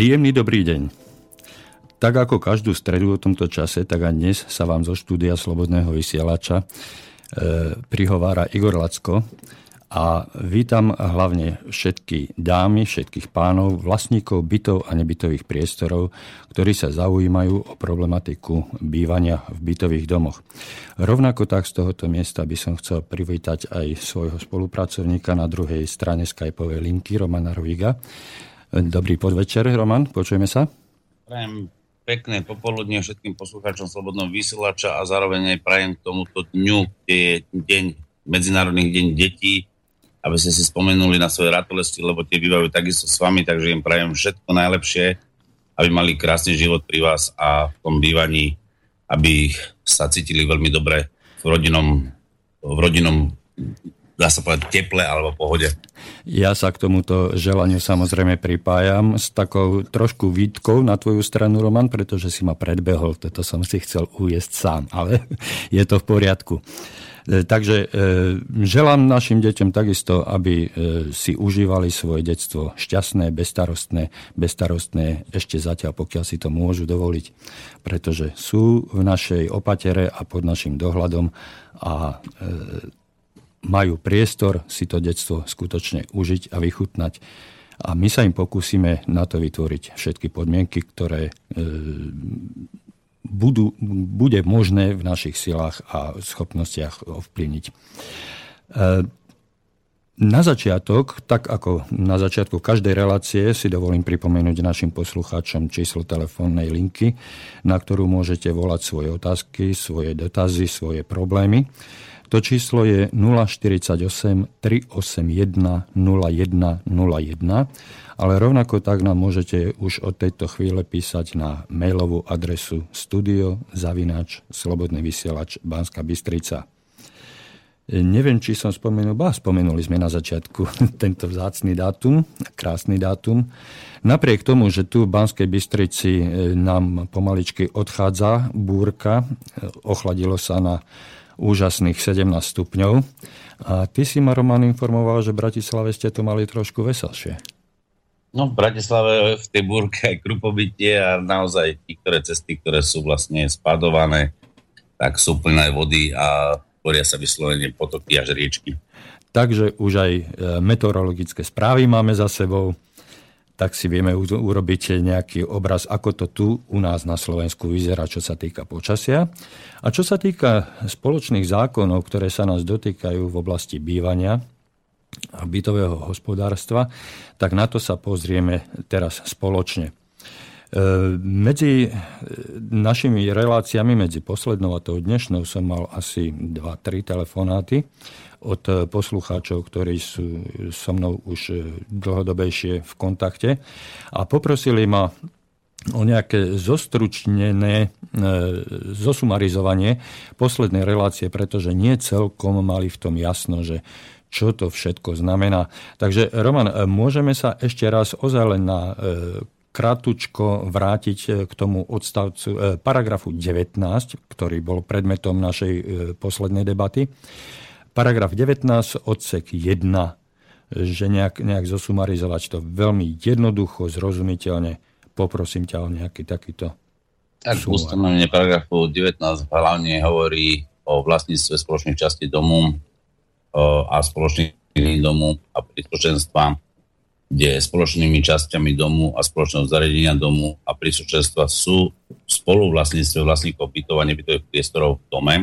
Príjemný dobrý deň. Tak ako každú stredu o tomto čase, tak aj dnes sa vám zo štúdia Slobodného vysielača e, prihovára Igor Lacko a vítam hlavne všetky dámy, všetkých pánov, vlastníkov bytov a nebytových priestorov, ktorí sa zaujímajú o problematiku bývania v bytových domoch. Rovnako tak z tohoto miesta by som chcel privítať aj svojho spolupracovníka na druhej strane skypovej linky, Romana Ruiga. Dobrý podvečer, Roman, počujeme sa. Prajem pekné popoludne všetkým poslucháčom Slobodného vysielača a zároveň aj prajem k tomuto dňu, kde je deň, Medzinárodný deň detí, aby ste si spomenuli na svoje ratolesti, lebo tie bývajú takisto s vami, takže im prajem všetko najlepšie, aby mali krásny život pri vás a v tom bývaní, aby sa cítili veľmi dobre v rodinom, v rodinom dá sa povedať, teple alebo pohode. Ja sa k tomuto želaniu samozrejme pripájam s takou trošku výtkou na tvoju stranu, Roman, pretože si ma predbehol, toto som si chcel ujesť sám, ale je to v poriadku. E, takže e, želám našim deťom takisto, aby e, si užívali svoje detstvo šťastné, bestarostné, bestarostné ešte zatiaľ, pokiaľ si to môžu dovoliť, pretože sú v našej opatere a pod našim dohľadom a majú priestor si to detstvo skutočne užiť a vychutnať. A my sa im pokúsime na to vytvoriť všetky podmienky, ktoré e, budú, bude možné v našich silách a schopnostiach ovplyvniť. E, na začiatok, tak ako na začiatku každej relácie, si dovolím pripomenúť našim poslucháčom číslo telefónnej linky, na ktorú môžete volať svoje otázky, svoje dotazy, svoje problémy. To číslo je 048 381 0101, ale rovnako tak nám môžete už od tejto chvíle písať na mailovú adresu studio zavinač slobodný vysielač Banska Bystrica. Neviem, či som spomenul, ba, spomenuli sme na začiatku tento vzácný dátum, krásny dátum. Napriek tomu, že tu v Banskej Bystrici e, nám pomaličky odchádza búrka, e, ochladilo sa na úžasných 17 stupňov. A ty si ma, Roman, informoval, že v Bratislave ste to mali trošku veselšie. No v Bratislave v tej búrke aj krupobytie a naozaj tí, ktoré cesty, ktoré sú vlastne spadované, tak sú plné vody a tvoria sa vyslovene potoky až riečky. Takže už aj e, meteorologické správy máme za sebou tak si vieme urobiť nejaký obraz, ako to tu u nás na Slovensku vyzerá, čo sa týka počasia. A čo sa týka spoločných zákonov, ktoré sa nás dotýkajú v oblasti bývania a bytového hospodárstva, tak na to sa pozrieme teraz spoločne. E, medzi našimi reláciami, medzi poslednou a tou dnešnou som mal asi 2-3 telefonáty od poslucháčov, ktorí sú so mnou už eh, dlhodobejšie v kontakte a poprosili ma o nejaké zostručnené e, zosumarizovanie poslednej relácie, pretože nie celkom mali v tom jasno, že čo to všetko znamená. Takže Roman, môžeme sa ešte raz ozaj len na e, kratučko vrátiť k tomu odstavcu, paragrafu 19, ktorý bol predmetom našej poslednej debaty. Paragraf 19, odsek 1, že nejak, nejak zosumarizovať to veľmi jednoducho, zrozumiteľne. Poprosím ťa o nejaký takýto tak ustanovenie paragrafu 19 hlavne hovorí o vlastníctve spoločnej časti domu a spoločných domu a príslušenstva, kde spoločnými časťami domu a spoločného zariadenia domu a príslušenstva sú spolu vlastníctve vlastníkov bytov a nebytových priestorov v dome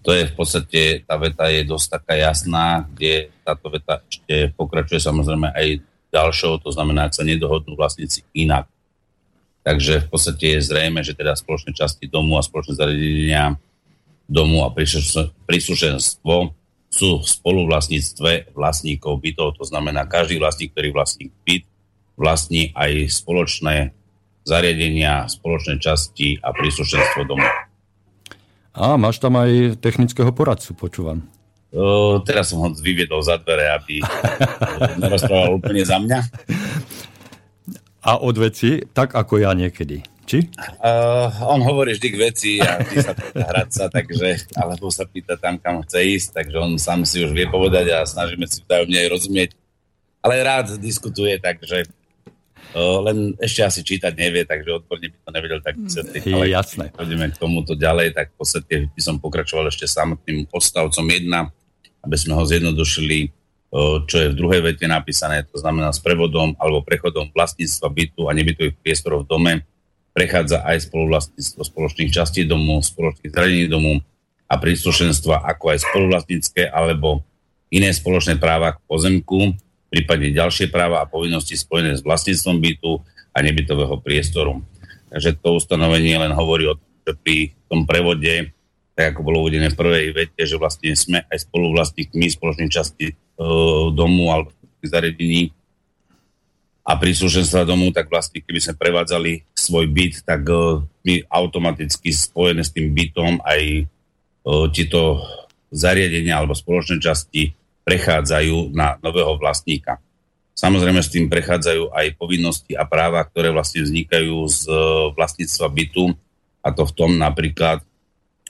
to je v podstate, tá veta je dosť taká jasná, kde táto veta ešte pokračuje samozrejme aj ďalšou, to znamená, ak sa nedohodnú vlastníci inak. Takže v podstate je zrejme, že teda spoločné časti domu a spoločné zariadenia domu a príslušenstvo sú v spoluvlastníctve vlastníkov bytov. To znamená, každý vlastník, ktorý vlastní byt, vlastní aj spoločné zariadenia, spoločné časti a príslušenstvo domu. A máš tam aj technického poradcu, počúvam. O, teraz som ho vyviedol za dvere, aby nerozprával úplne za mňa. A od veci, tak ako ja niekedy. Či? Uh, on hovorí vždy k veci a ty sa pýta hrať sa, takže, alebo sa pýta tam, kam chce ísť, takže on sám si už vie povedať a snažíme si vzájomne aj rozumieť. Ale rád diskutuje, takže uh, len ešte asi čítať nevie, takže odborne by to nevedel tak vysvetliť. Ale jasné. Poďme k tomuto ďalej, tak v podstate by som pokračoval ešte samotným odstavcom 1, aby sme ho zjednodušili čo je v druhej vete napísané, to znamená s prevodom alebo prechodom vlastníctva bytu a nebytových priestorov v dome prechádza aj spoluvlastníctvo spoločných častí domu, spoločných zradení domu a príslušenstva ako aj spoluvlastnícke alebo iné spoločné práva k pozemku, prípadne ďalšie práva a povinnosti spojené s vlastníctvom bytu a nebytového priestoru. Takže to ustanovenie len hovorí o tom, že pri tom prevode, tak ako bolo uvedené v prvej vete, že vlastne sme aj spoluvlastníkmi spoločných častí E, domu alebo zariadení a príslušenstva domu, tak vlastne keby sme prevádzali svoj byt, tak uh, my automaticky spojené s tým bytom aj uh, tieto zariadenia alebo spoločné časti prechádzajú na nového vlastníka. Samozrejme s tým prechádzajú aj povinnosti a práva, ktoré vlastne vznikajú z vlastníctva bytu a to v tom napríklad,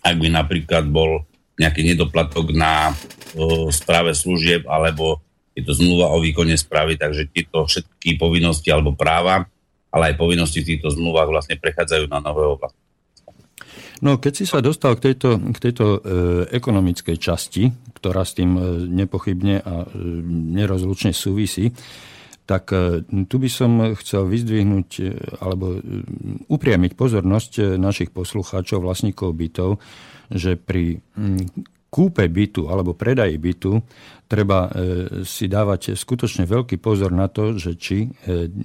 ak by napríklad bol nejaký nedoplatok na o, správe služieb alebo je to zmluva o výkone správy, takže tieto všetky povinnosti alebo práva, ale aj povinnosti v týchto zmluvách vlastne prechádzajú na nového vlastníka. No, keď si sa dostal k tejto, k tejto e, ekonomickej časti, ktorá s tým e, nepochybne a e, nerozlučne súvisí, tak e, tu by som chcel vyzdvihnúť alebo upriamiť pozornosť našich poslucháčov, vlastníkov bytov, že pri kúpe bytu alebo predaji bytu treba si dávať skutočne veľký pozor na to, že či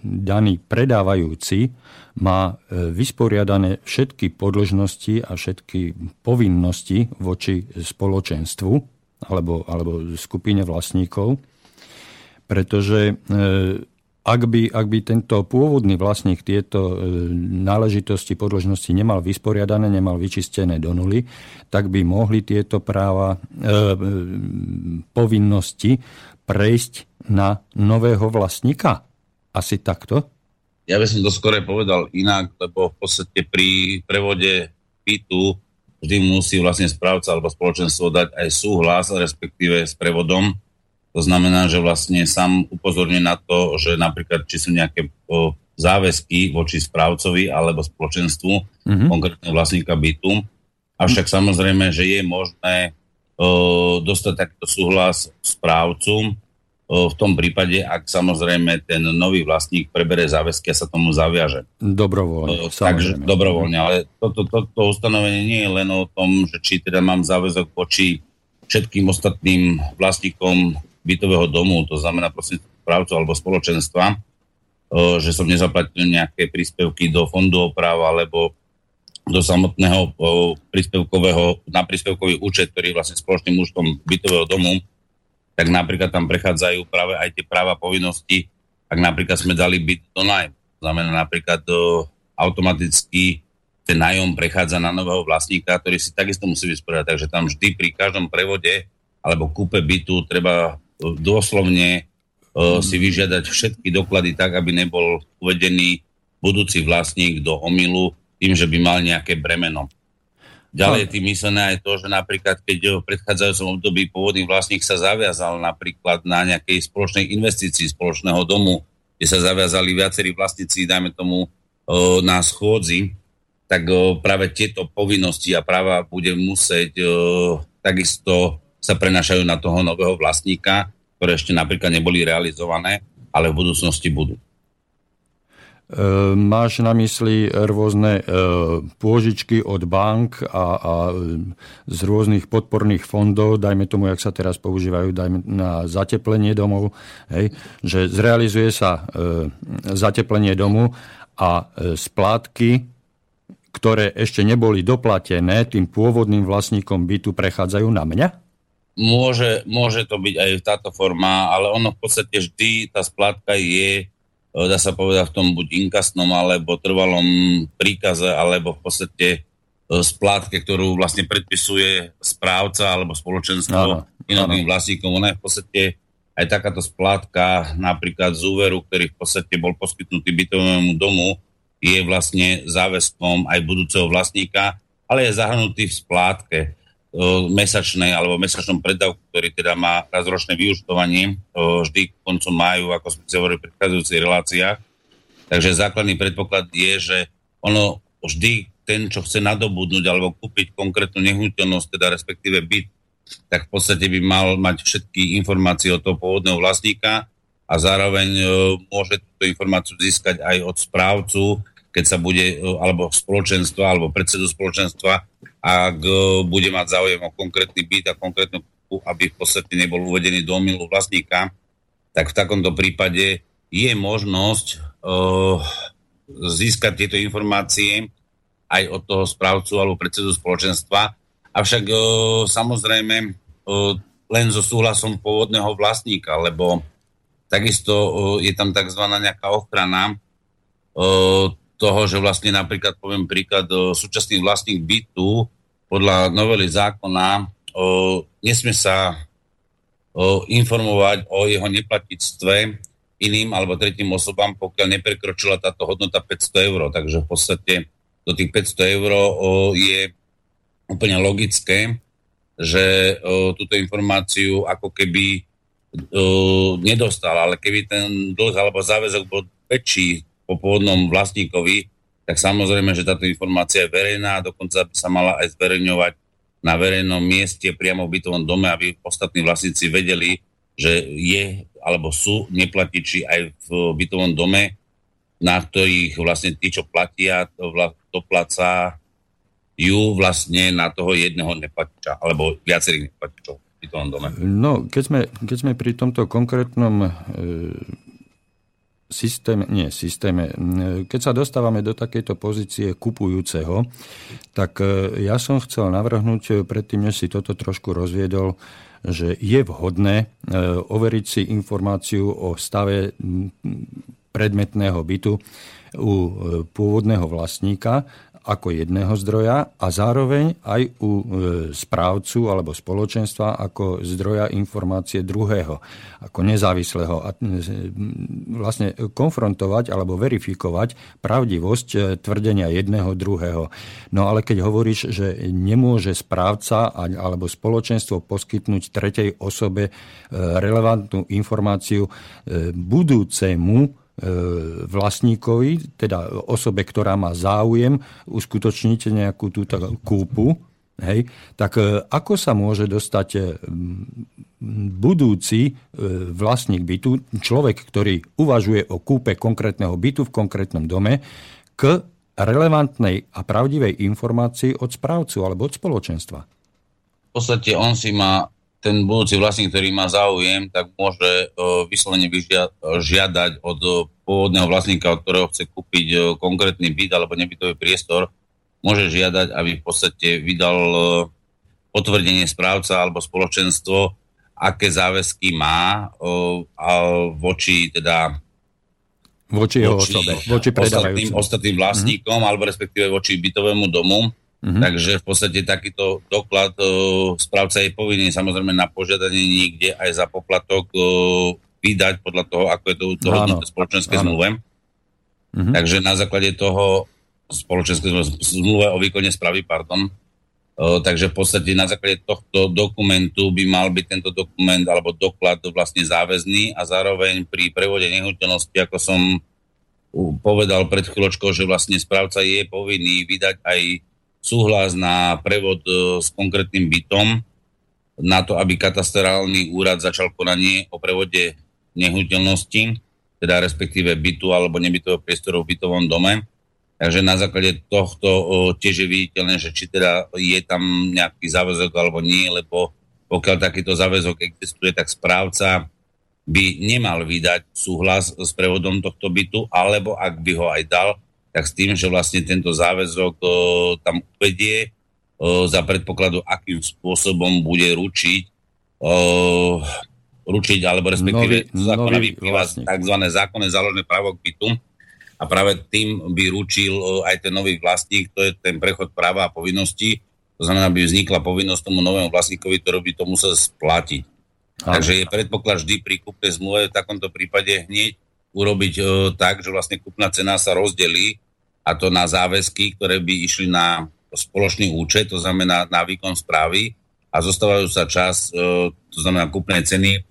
daný predávajúci má vysporiadané všetky podložnosti a všetky povinnosti voči spoločenstvu alebo, alebo skupine vlastníkov, pretože ak by, ak by tento pôvodný vlastník tieto e, náležitosti podložnosti nemal vysporiadané, nemal vyčistené do nuly, tak by mohli tieto práva, e, e, povinnosti prejsť na nového vlastníka? Asi takto? Ja by som to skore povedal inak, lebo v podstate pri prevode bytu vždy musí vlastne správca alebo spoločenstvo dať aj súhlas, respektíve s prevodom to znamená, že vlastne sám upozorňuje na to, že napríklad, či sú nejaké o, záväzky voči správcovi alebo spoločenstvu mm-hmm. konkrétneho vlastníka bytu. Avšak samozrejme, že je možné o, dostať takýto súhlas správcu v tom prípade, ak samozrejme ten nový vlastník prebere záväzky a sa tomu zaviaže. Dobrovoľne. Takže dobrovoľne, ale toto to, to, to ustanovenie nie je len o tom, že či teda mám záväzok voči všetkým ostatným vlastníkom bytového domu, to znamená prosím správcu alebo spoločenstva, že som nezaplatil nejaké príspevky do fondu práva alebo do samotného príspevkového, na príspevkový účet, ktorý je vlastne spoločným účtom bytového domu, tak napríklad tam prechádzajú práve aj tie práva povinnosti, ak napríklad sme dali byt do nájom. Znamená napríklad do, automaticky ten nájom prechádza na nového vlastníka, ktorý si takisto musí vysporiadať. Takže tam vždy pri každom prevode alebo kúpe bytu treba dôslovne uh, si vyžiadať všetky doklady tak, aby nebol uvedený budúci vlastník do omilu tým, že by mal nejaké bremeno. Ďalej je tým myslené aj to, že napríklad keď v predchádzajúcom období pôvodný vlastník sa zaviazal napríklad na nejakej spoločnej investícii spoločného domu, kde sa zaviazali viacerí vlastníci, dajme tomu, na schôdzi, tak práve tieto povinnosti a práva bude musieť takisto sa prenašajú na toho nového vlastníka, ktoré ešte napríklad neboli realizované, ale v budúcnosti budú. E, máš na mysli rôzne e, pôžičky od bank a, a z rôznych podporných fondov, dajme tomu, jak sa teraz používajú dajme na zateplenie domov, hej, že zrealizuje sa zateplenie domu a splátky, ktoré ešte neboli doplatené tým pôvodným vlastníkom bytu, prechádzajú na mňa? Môže, môže to byť aj táto forma, ale ono v podstate vždy tá splátka je, dá sa povedať v tom buď inkasnom alebo trvalom príkaze, alebo v podstate e, splátke, ktorú vlastne predpisuje správca alebo spoločenstvo iným vlastníkom. Ona je v podstate aj takáto splátka napríklad z úveru, ktorý v podstate bol poskytnutý bytovému domu, je vlastne záväzkom aj budúceho vlastníka, ale je zahrnutý v splátke mesačnej alebo mesačnom predávku, ktorý teda má razročné vyučtovanie vždy koncom máju, ako sme si hovorili v predchádzajúcich reláciách. Takže základný predpoklad je, že ono vždy ten, čo chce nadobudnúť alebo kúpiť konkrétnu nehnuteľnosť, teda respektíve byt, tak v podstate by mal mať všetky informácie od toho pôvodného vlastníka a zároveň môže túto informáciu získať aj od správcu, keď sa bude, alebo spoločenstva, alebo predsedu spoločenstva, ak e, bude mať záujem o konkrétny byt a konkrétnu kúpu, aby v podstate nebol uvedený do omilu vlastníka, tak v takomto prípade je možnosť uh, získať tieto informácie aj od toho správcu alebo predsedu spoločenstva. Avšak uh, samozrejme uh, len so súhlasom pôvodného vlastníka, lebo takisto uh, je tam tzv. nejaká ochrana uh, toho, že vlastne napríklad, poviem príklad, uh, súčasný vlastník bytu podľa novely zákona o, nesmie sa o, informovať o jeho neplatictve iným alebo tretím osobám, pokiaľ neprekročila táto hodnota 500 eur. Takže v podstate do tých 500 eur o, je úplne logické, že o, túto informáciu ako keby o, nedostal, ale keby ten dlh alebo záväzok bol väčší po pôvodnom vlastníkovi, tak samozrejme, že táto informácia je verejná a dokonca by sa mala aj zverejňovať na verejnom mieste priamo v bytovom dome, aby ostatní vlastníci vedeli, že je alebo sú neplatiči aj v bytovom dome, na ktorých vlastne tí, čo platia, to dopláca ju vlastne na toho jedného neplatiča, alebo viacerých neplatičov v bytovom dome. No, keď sme, keď sme pri tomto konkrétnom e, systéme, nie systéme, keď sa dostávame do takejto pozície kupujúceho, tak e, ja som chcel navrhnúť, e, predtým, než si toto trošku rozviedol, že je vhodné e, overiť si informáciu o stave predmetného bytu u pôvodného vlastníka ako jedného zdroja a zároveň aj u e, správcu alebo spoločenstva ako zdroja informácie druhého, ako nezávislého. A e, vlastne konfrontovať alebo verifikovať pravdivosť e, tvrdenia jedného druhého. No ale keď hovoríš, že nemôže správca alebo spoločenstvo poskytnúť tretej osobe relevantnú informáciu budúcemu vlastníkovi, teda osobe, ktorá má záujem uskutočniť nejakú túto kúpu, hej, tak e, ako sa môže dostať e, budúci vlastník bytu, človek, ktorý uvažuje o kúpe konkrétneho bytu v konkrétnom dome, k relevantnej a pravdivej informácii od správcu alebo od spoločenstva? V podstate on si má ten budúci vlastník, ktorý má záujem, tak môže uh, vyslovene žiadať od uh, pôvodného vlastníka, od ktorého chce kúpiť uh, konkrétny byt alebo nebytový priestor, môže žiadať, aby v podstate vydal potvrdenie správca alebo spoločenstvo, aké záväzky má a voči teda voči jeho voči, osobe, voči ostatným, ostatným vlastníkom mm-hmm. alebo respektíve voči bytovému domu Mm-hmm. Takže v podstate takýto doklad uh, správca je povinný samozrejme na požiadanie niekde aj za poplatok uh, vydať podľa toho, ako je to dohodnuté spoločenské zmluve. Mm-hmm. Takže na základe toho spoločenské zmluve o výkone správy, pardon, uh, takže v podstate na základe tohto dokumentu by mal byť tento dokument alebo doklad vlastne záväzný a zároveň pri prevode nehnuteľnosti, ako som povedal pred chvíľočkou, že vlastne správca je povinný vydať aj súhlas na prevod e, s konkrétnym bytom na to, aby katastrálny úrad začal konanie o prevode nehnuteľnosti, teda respektíve bytu alebo nebytového priestoru v bytovom dome. Takže na základe tohto o, tiež je viditeľné, že či teda je tam nejaký záväzok alebo nie, lebo pokiaľ takýto záväzok existuje, tak správca by nemal vydať súhlas s prevodom tohto bytu, alebo ak by ho aj dal, tak s tým, že vlastne tento záväzok o, tam uvedie o, za predpokladu, akým spôsobom bude ručiť o, ručiť, alebo respektíve nový, zákona vyplýva tzv. zákonné záložné právo k bytu a práve tým by ručil aj ten nový vlastník, to je ten prechod práva a povinnosti, to znamená, by vznikla povinnosť tomu novému vlastníkovi, ktorý by to musel splatiť. Aha. Takže je predpoklad vždy pri kúpnej zmluve v takomto prípade hneď urobiť e, tak, že vlastne kúpna cena sa rozdelí a to na záväzky, ktoré by išli na spoločný účet, to znamená na výkon správy. A zostávajú sa čas, e, to znamená kúpnej ceny,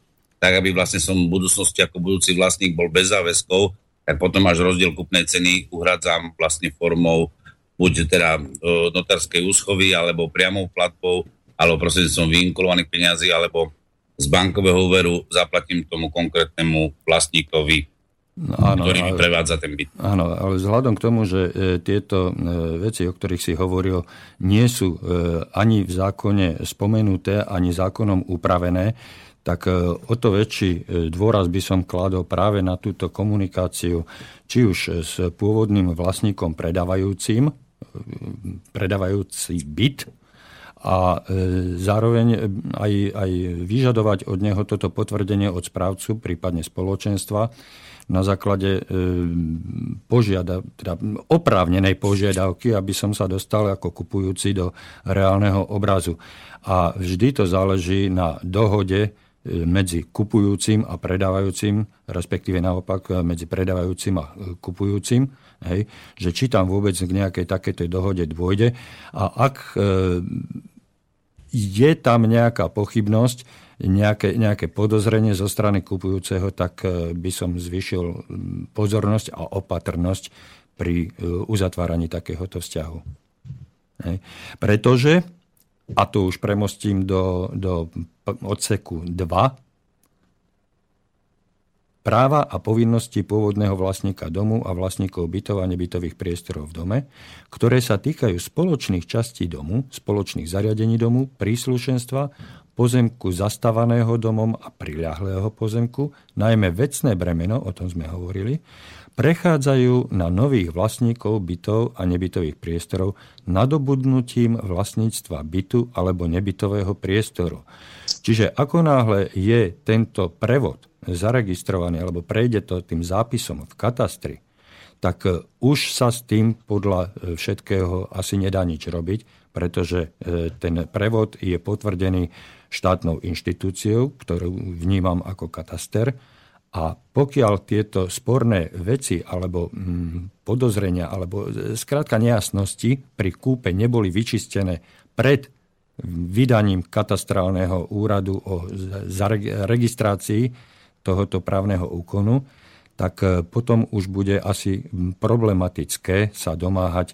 tak aby vlastne som v budúcnosti ako budúci vlastník bol bez záväzkov, tak potom až rozdiel kúpnej ceny uhradzam vlastne formou buď teda e, notárskej úschovy, alebo priamou platbou, alebo prostredníctvom vyinkulovaných peniazí, alebo z bankového úveru zaplatím tomu konkrétnemu vlastníkovi No, áno, ktorý mi prevádza ten byt. Áno, ale vzhľadom k tomu, že e, tieto e, veci, o ktorých si hovoril, nie sú e, ani v zákone spomenuté, ani zákonom upravené, tak e, o to väčší e, dôraz by som kladol práve na túto komunikáciu, či už s pôvodným vlastníkom predávajúcim, e, predávajúci byt, a zároveň aj, aj vyžadovať od neho toto potvrdenie od správcu, prípadne spoločenstva, na základe e, požiada, teda oprávnenej požiadavky, aby som sa dostal ako kupujúci do reálneho obrazu. A vždy to záleží na dohode e, medzi kupujúcim a predávajúcim, respektíve naopak e, medzi predávajúcim a kupujúcim, hej, že či tam vôbec k nejakej takejto dohode dôjde. A ak je tam nejaká pochybnosť, nejaké, nejaké podozrenie zo strany kupujúceho, tak e, by som zvyšil pozornosť a opatrnosť pri e, uzatváraní takéhoto vzťahu. Hej. Pretože, a to už premostím do, do odseku 2, práva a povinnosti pôvodného vlastníka domu a vlastníkov bytov a nebytových priestorov v dome, ktoré sa týkajú spoločných častí domu, spoločných zariadení domu, príslušenstva, pozemku zastavaného domom a priľahlého pozemku, najmä vecné bremeno, o tom sme hovorili, prechádzajú na nových vlastníkov bytov a nebytových priestorov nadobudnutím vlastníctva bytu alebo nebytového priestoru. Čiže ako náhle je tento prevod zaregistrovaný alebo prejde to tým zápisom v katastri, tak už sa s tým podľa všetkého asi nedá nič robiť, pretože e, ten prevod je potvrdený štátnou inštitúciou, ktorú vnímam ako kataster. A pokiaľ tieto sporné veci alebo mm, podozrenia alebo e, skrátka nejasnosti pri kúpe neboli vyčistené pred vydaním katastrálneho úradu o registrácii tohoto právneho úkonu, tak e, potom už bude asi problematické sa domáhať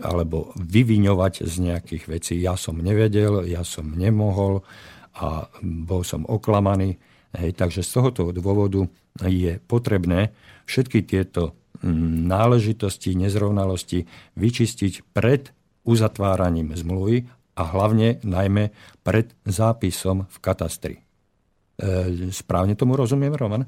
alebo vyviňovať z nejakých vecí. Ja som nevedel, ja som nemohol a bol som oklamaný. Hej, takže z tohoto dôvodu je potrebné všetky tieto náležitosti, nezrovnalosti vyčistiť pred uzatváraním zmluvy a hlavne najmä pred zápisom v katastri. E, správne tomu rozumiem, Roman?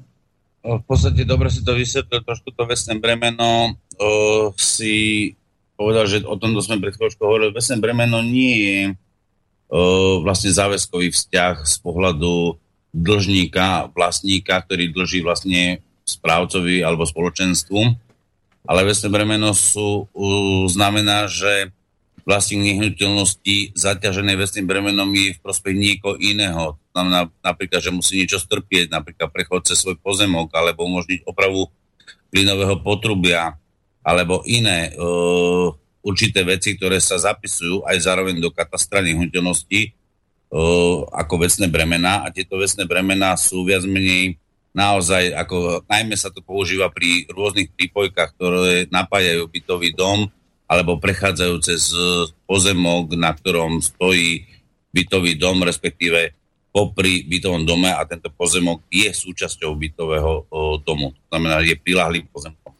V podstate dobre si to vysvetlil, trošku to vesné bremeno o, si povedal, že o tomto sme pred chvíľočkou hovorili, vesné bremeno nie je o, vlastne záväzkový vzťah z pohľadu dlžníka, vlastníka, ktorý dlží vlastne správcovi alebo spoločenstvu, ale vesné bremeno sú, u, znamená, že vlastník nehnuteľnosti zaťažené vesným bremenom je v prospech niekoho iného. Znamená napríklad, že musí niečo strpieť, napríklad prechod cez svoj pozemok, alebo umožniť opravu plynového potrubia, alebo iné uh, určité veci, ktoré sa zapisujú aj zároveň do katastra nehnuteľnosti uh, ako vecné bremená a tieto vecné bremená sú viac menej naozaj, ako najmä sa to používa pri rôznych prípojkách, ktoré napájajú bytový dom alebo prechádzajú cez pozemok, na ktorom stojí bytový dom, respektíve popri bytovom dome a tento pozemok je súčasťou bytového domu. To znamená, je prilahlým pozemkom.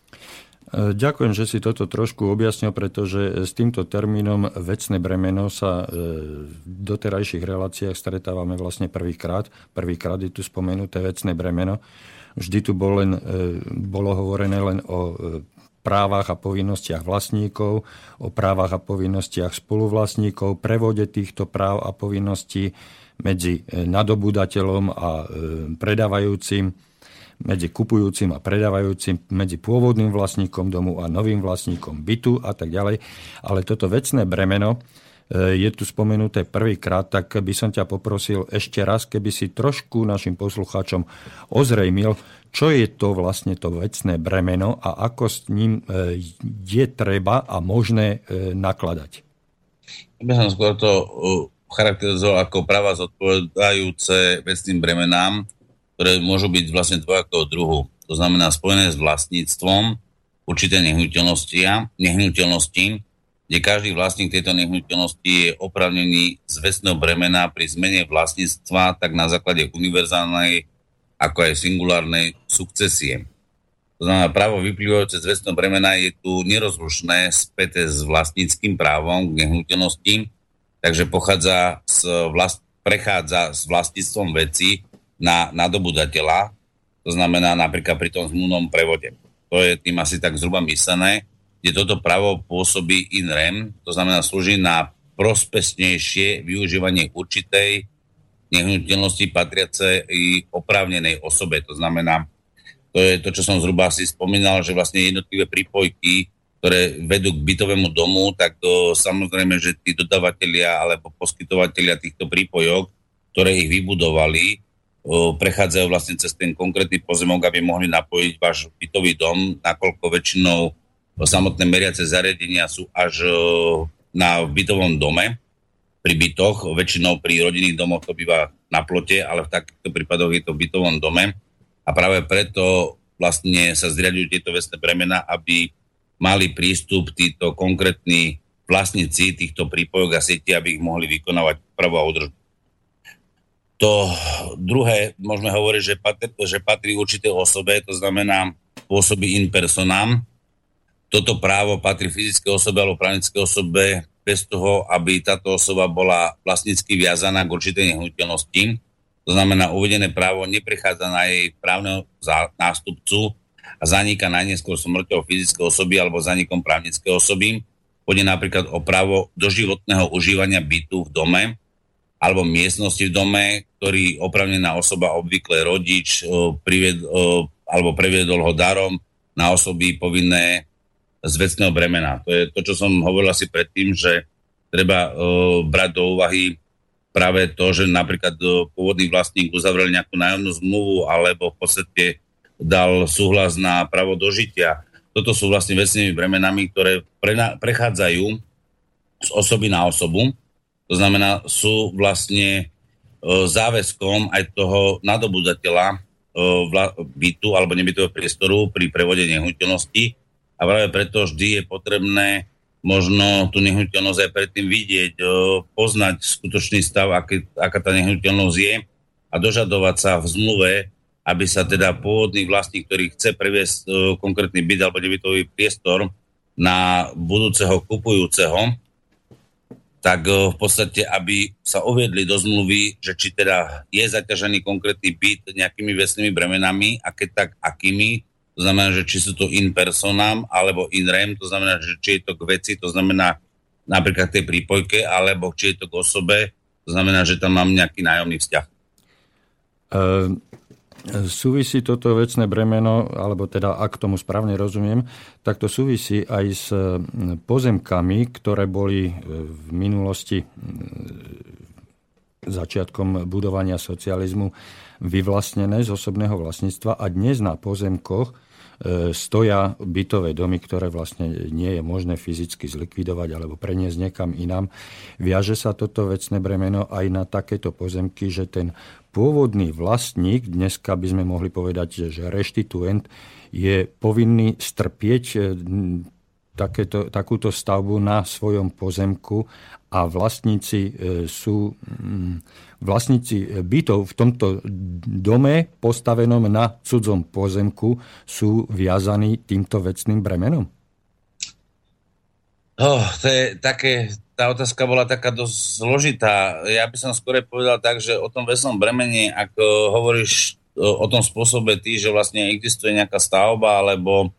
E, ďakujem, že si toto trošku objasnil, pretože s týmto termínom vecné bremeno sa e, v doterajších reláciách stretávame vlastne prvýkrát. Prvýkrát je tu spomenuté vecné bremeno. Vždy tu bol len, e, bolo hovorené len o právach a povinnostiach vlastníkov, o právach a povinnostiach spoluvlastníkov, prevode týchto práv a povinností medzi nadobudateľom a predávajúcim medzi kupujúcim a predávajúcim, medzi pôvodným vlastníkom domu a novým vlastníkom bytu a tak ďalej. Ale toto vecné bremeno je tu spomenuté prvýkrát, tak by som ťa poprosil ešte raz, keby si trošku našim poslucháčom ozrejmil, čo je to vlastne to vecné bremeno a ako s ním je treba a možné nakladať. Ja by som skôr to charakterizoval ako práva zodpovedajúce vecným bremenám, ktoré môžu byť vlastne dvojakého druhu. To znamená spojené s vlastníctvom, určité nehnuteľnosti, nehnuteľnosti, kde každý vlastník tejto nehnuteľnosti je opravnený z vecného bremena pri zmene vlastníctva tak na základe univerzálnej ako aj singulárnej sukcesie. To znamená, právo vyplývajúce z vecného bremena je tu nerozlušné späté s vlastníckým právom k nehnuteľnosti, takže pochádza z vlast, prechádza s vlastníctvom veci na nadobudateľa, to znamená napríklad pri tom zmluvnom prevode to je tým asi tak zhruba myslené, kde toto právo pôsobí in rem, to znamená slúži na prospesnejšie využívanie určitej nehnuteľnosti patriace i oprávnenej osobe. To znamená, to je to, čo som zhruba asi spomínal, že vlastne jednotlivé prípojky, ktoré vedú k bytovému domu, tak to samozrejme, že tí dodavatelia alebo poskytovateľia týchto prípojok, ktoré ich vybudovali, prechádzajú vlastne cez ten konkrétny pozemok, aby mohli napojiť váš bytový dom, nakoľko väčšinou samotné meriace zariadenia sú až na bytovom dome, pri bytoch, väčšinou pri rodinných domoch to býva na plote, ale v takýchto prípadoch je to v bytovom dome a práve preto vlastne sa zriadujú tieto vecné bremena, aby mali prístup títo konkrétni vlastníci týchto prípojok a sieti, aby ich mohli vykonávať pravo a udržbu. To druhé, môžeme hovoriť, že patrí, že patrí určité osobe, to znamená pôsobí in personám. Toto právo patrí fyzické osobe alebo právnické osobe bez toho, aby táto osoba bola vlastnícky viazaná k určitej nehnuteľnosti. To znamená, uvedené právo neprichádza na jej právneho nástupcu a zanika najneskôr smrťou fyzické osoby alebo zanikom právnické osoby. Pôjde napríklad o právo doživotného užívania bytu v dome, alebo miestnosti v dome, ktorý opravnená osoba, obvykle rodič, prived, alebo previedol ho darom na osoby povinné z vecného bremena. To je to, čo som hovoril asi predtým, že treba brať do úvahy práve to, že napríklad pôvodný vlastník uzavrel nejakú nájomnú zmluvu alebo v podstate dal súhlas na právo dožitia. Toto sú vlastne vecnými bremenami, ktoré prechádzajú z osoby na osobu to znamená, sú vlastne e, záväzkom aj toho nadobudateľa e, bytu alebo nebytového priestoru pri prevode nehnuteľnosti a práve preto vždy je potrebné možno tú nehnuteľnosť aj predtým vidieť, poznať skutočný stav, aký, aká tá nehnuteľnosť je a dožadovať sa v zmluve, aby sa teda pôvodný vlastník, ktorý chce previesť konkrétny byt alebo nebytový priestor na budúceho kupujúceho, tak v podstate, aby sa uviedli do zmluvy, že či teda je zaťažený konkrétny byt nejakými vesnými bremenami a keď tak akými, to znamená, že či sú to in personam alebo in rem, to znamená, že či je to k veci, to znamená napríklad tej prípojke, alebo či je to k osobe, to znamená, že tam mám nejaký nájomný vzťah. Uh... Súvisí toto vecné bremeno, alebo teda ak tomu správne rozumiem, tak to súvisí aj s pozemkami, ktoré boli e, v minulosti začiatkom budovania socializmu vyvlastnené z osobného vlastníctva a dnes na pozemkoch stoja bytové domy, ktoré vlastne nie je možné fyzicky zlikvidovať alebo preniesť niekam inám. Viaže sa toto vecné bremeno aj na takéto pozemky, že ten pôvodný vlastník, dneska by sme mohli povedať, že reštituent, je povinný strpieť eh, takéto, takúto stavbu na svojom pozemku a vlastníci eh, sú mm, vlastníci bytov v tomto dome postavenom na cudzom pozemku sú viazaní týmto vecným bremenom? Oh, to je také tá otázka bola taká dosť zložitá. Ja by som skôr povedal tak, že o tom vesnom bremene, ak hovoríš o tom spôsobe ty, že vlastne existuje nejaká stavba alebo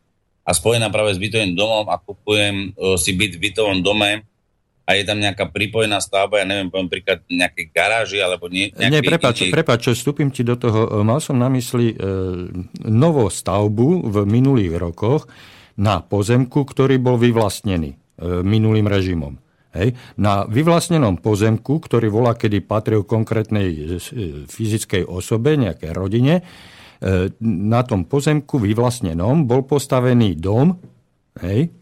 a spojená práve s bytovým domom a kupujem si byt v bytovom dome a je tam nejaká pripojená stavba, ja neviem, poviem príklad nejakej garáži alebo nie. Nie, prepáč, iný... prepáč, vstúpim ti do toho. Mal som na mysli e, novú stavbu v minulých rokoch na pozemku, ktorý bol vyvlastnený e, minulým režimom. Hej, na vyvlastnenom pozemku, ktorý volá, kedy patril konkrétnej e, fyzickej osobe, nejakej rodine, e, na tom pozemku vyvlastnenom bol postavený dom, hej,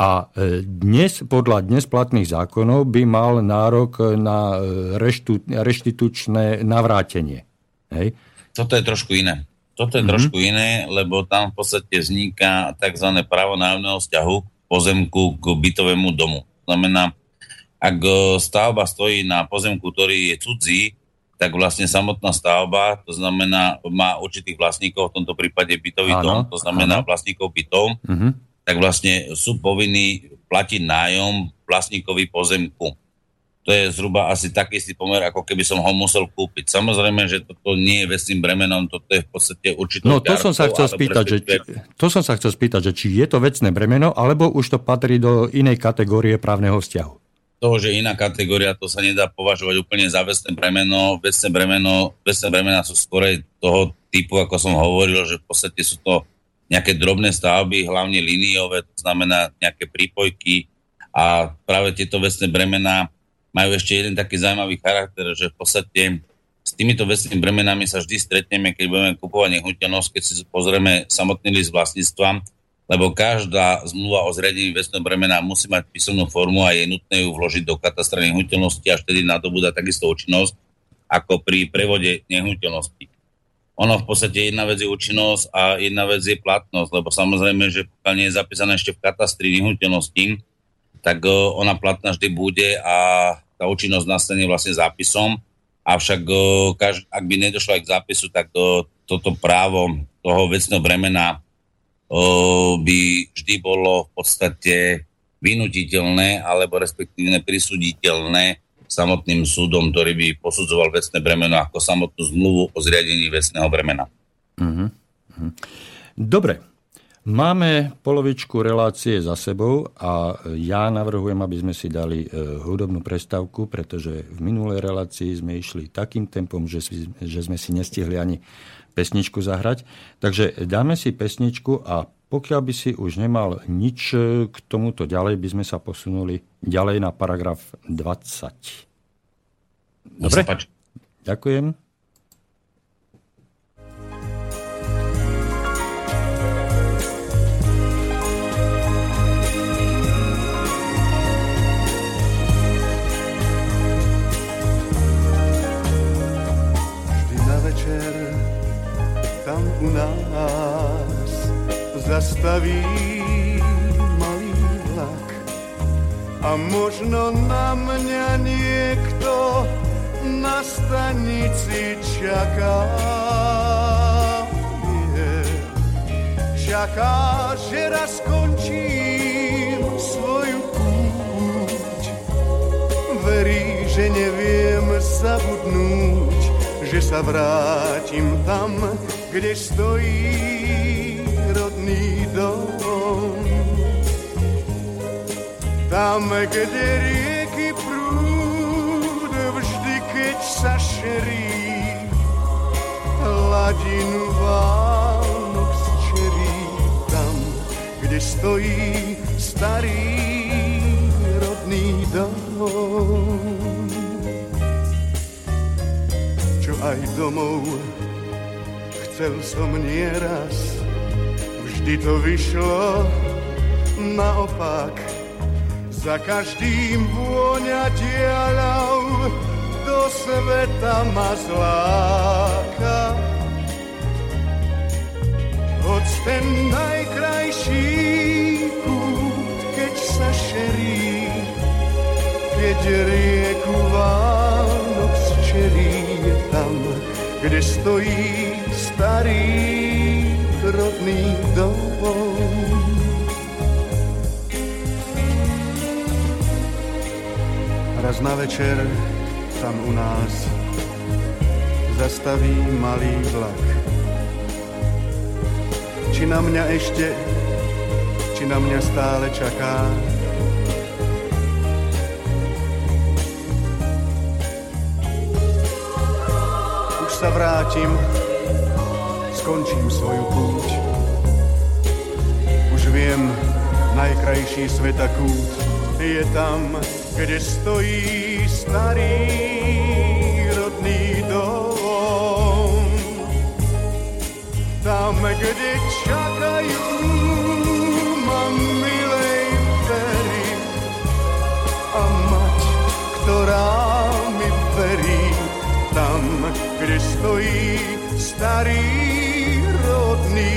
a e, dnes, podľa dnes platných zákonov, by mal nárok na reštu, reštitučné navrátenie. Hej. Toto je trošku iné. Toto je mm-hmm. trošku iné, lebo tam v podstate vzniká tzv. právo nájomného vzťahu pozemku k bytovému domu. Znamená, ak e, stavba stojí na pozemku, ktorý je cudzí, tak vlastne samotná stavba, to znamená, má určitých vlastníkov, v tomto prípade bytový áno, dom, to znamená áno. vlastníkov bytov, uh-huh. Tak vlastne sú povinní platiť nájom vlastníkovi pozemku. To je zhruba asi taký istý pomer, ako keby som ho musel kúpiť. Samozrejme, že toto nie je vecným bremenom, toto je v podstate určitý. No to som sa chcel spýtať, že, to som sa chcel spýtať, že či je to vecné bremeno, alebo už to patrí do inej kategórie právneho vzťahu toho, že iná kategória, to sa nedá považovať úplne za vecné bremeno. Vecné bremeno, vecné bremena sú skorej toho typu, ako som hovoril, že v podstate sú to nejaké drobné stavby, hlavne líniové, to znamená nejaké prípojky a práve tieto vecné bremená majú ešte jeden taký zaujímavý charakter, že v podstate s týmito vecnými bremenami sa vždy stretneme, keď budeme kupovať nehnuteľnosť, keď si pozrieme samotný list vlastníctva, lebo každá zmluva o zriadení vecného bremena musí mať písomnú formu a je nutné ju vložiť do katastra nehnuteľnosti až vtedy nadobúda takisto účinnosť ako pri prevode nehnuteľnosti. Ono v podstate jedna vec je účinnosť a jedna vec je platnosť, lebo samozrejme, že pokiaľ nie je zapísané ešte v katastri nehnuteľnosti, tak e, ona platná vždy bude a tá účinnosť nastane vlastne zápisom. Avšak e, ak by nedošlo aj k zápisu, tak e, toto právo toho vecného bremena by vždy bolo v podstate vynutiteľné alebo respektívne prisuditeľné samotným súdom, ktorý by posudzoval vecné bremeno ako samotnú zmluvu o zriadení vecného bremena. Uh-huh. Dobre, máme polovičku relácie za sebou a ja navrhujem, aby sme si dali e, hudobnú prestávku, pretože v minulej relácii sme išli takým tempom, že, si, že sme si nestihli ani pesničku zahrať. Takže dáme si pesničku a pokiaľ by si už nemal nič k tomuto ďalej, by sme sa posunuli ďalej na paragraf 20. Dobre? Ďakujem. Zastaví malý vlak a možno na mňa niekto na stanici čaká. Je, čaká, že raz skončím svoju púť. Verí, že neviem zabudnúť, že sa vrátim tam, kde stojí Tam, kde rieky prúd vždy, keď sa šerí, hladinu Vánok zčerí. Tam, kde stojí starý rodný dom. Čo aj domov chcel som nieraz, vždy to vyšlo naopak. Za každým vôňa diaľou do sveta ma zláka. Hoď ten najkrajší kút, keď sa šerí, keď rieku Vánok zčerí tam, kde stojí starý rodný dom. Raz na večer tam u nás zastaví malý vlak. Či na mňa ešte, či na mňa stále čaká, sa vrátim, skončím svoju púť. Už viem, najkrajší sveta kút je tam, kde stojí starý rodný dom. Tam, kde čakajú ma milej pery a mať, ktorá mi verí. Tam, kde stojí starý rodný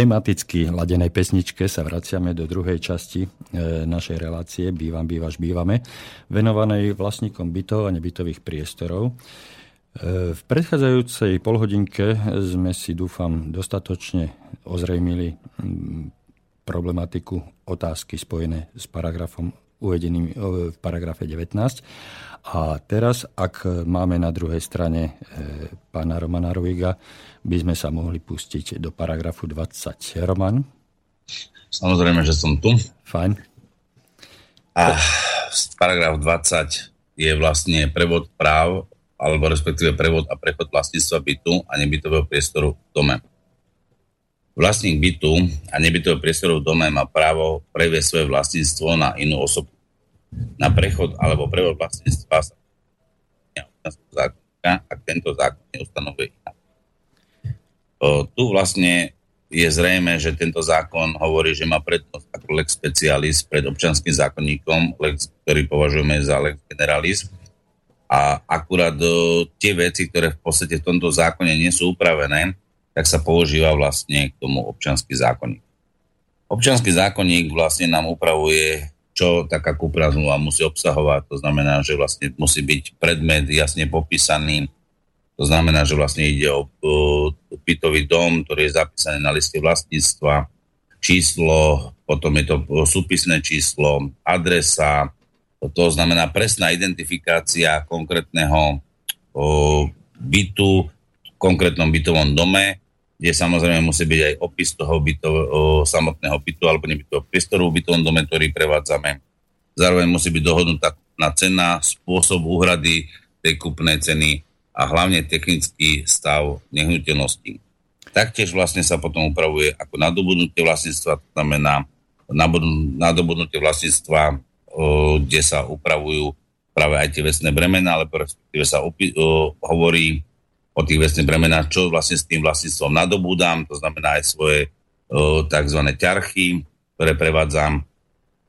tematicky ladenej pesničke sa vraciame do druhej časti e, našej relácie Bývam, bývaš, bývame, venovanej vlastníkom bytov a nebytových priestorov. E, v predchádzajúcej polhodinke sme si, dúfam, dostatočne ozrejmili problematiku otázky spojené s paragrafom uvedeným e, v paragrafe 19. A teraz, ak máme na druhej strane pána Romana Ruiga, by sme sa mohli pustiť do paragrafu 20. Roman? Samozrejme, že som tu. Fajn. A paragraf 20 je vlastne prevod práv, alebo respektíve prevod a prechod vlastníctva bytu a nebytového priestoru v dome. Vlastník bytu a nebytového priestoru v dome má právo previesť svoje vlastníctvo na inú osobu. Na prechod alebo prevod vlastníctva sa zákonníka, ak tento zákon neustanovuje inak. Tu vlastne je zrejme, že tento zákon hovorí, že má prednosť ako lex specialis pred občanským zákonníkom, lex, ktorý považujeme za lex generalis. A akurát tie veci, ktoré v podstate v tomto zákone nie sú upravené, tak sa používa vlastne k tomu občanský zákonník. Občanský zákonník vlastne nám upravuje, čo taká kúpna zmluva musí obsahovať. To znamená, že vlastne musí byť predmet jasne popísaný, to znamená, že vlastne ide o, bytový dom, ktorý je zapísaný na liste vlastníctva, číslo, potom je to súpisné číslo, adresa, to znamená presná identifikácia konkrétneho bytu konkrétnom bytovom dome, kde samozrejme musí byť aj opis toho bytov, o, samotného bytu alebo nebytového priestoru v bytovom dome, ktorý prevádzame. Zároveň musí byť dohodnutá na cena, spôsob úhrady tej kupnej ceny, a hlavne technický stav nehnuteľností. Taktiež vlastne sa potom upravuje ako nadobudnutie vlastníctva, to znamená nadobudnutie vlastníctva, kde sa upravujú práve aj tie vecné bremena, alebo respektíve sa opi- hovorí o tých vecných bremenách, čo vlastne s tým vlastníctvom nadobúdam, to znamená aj svoje tzv. ťarchy, ktoré prevádzam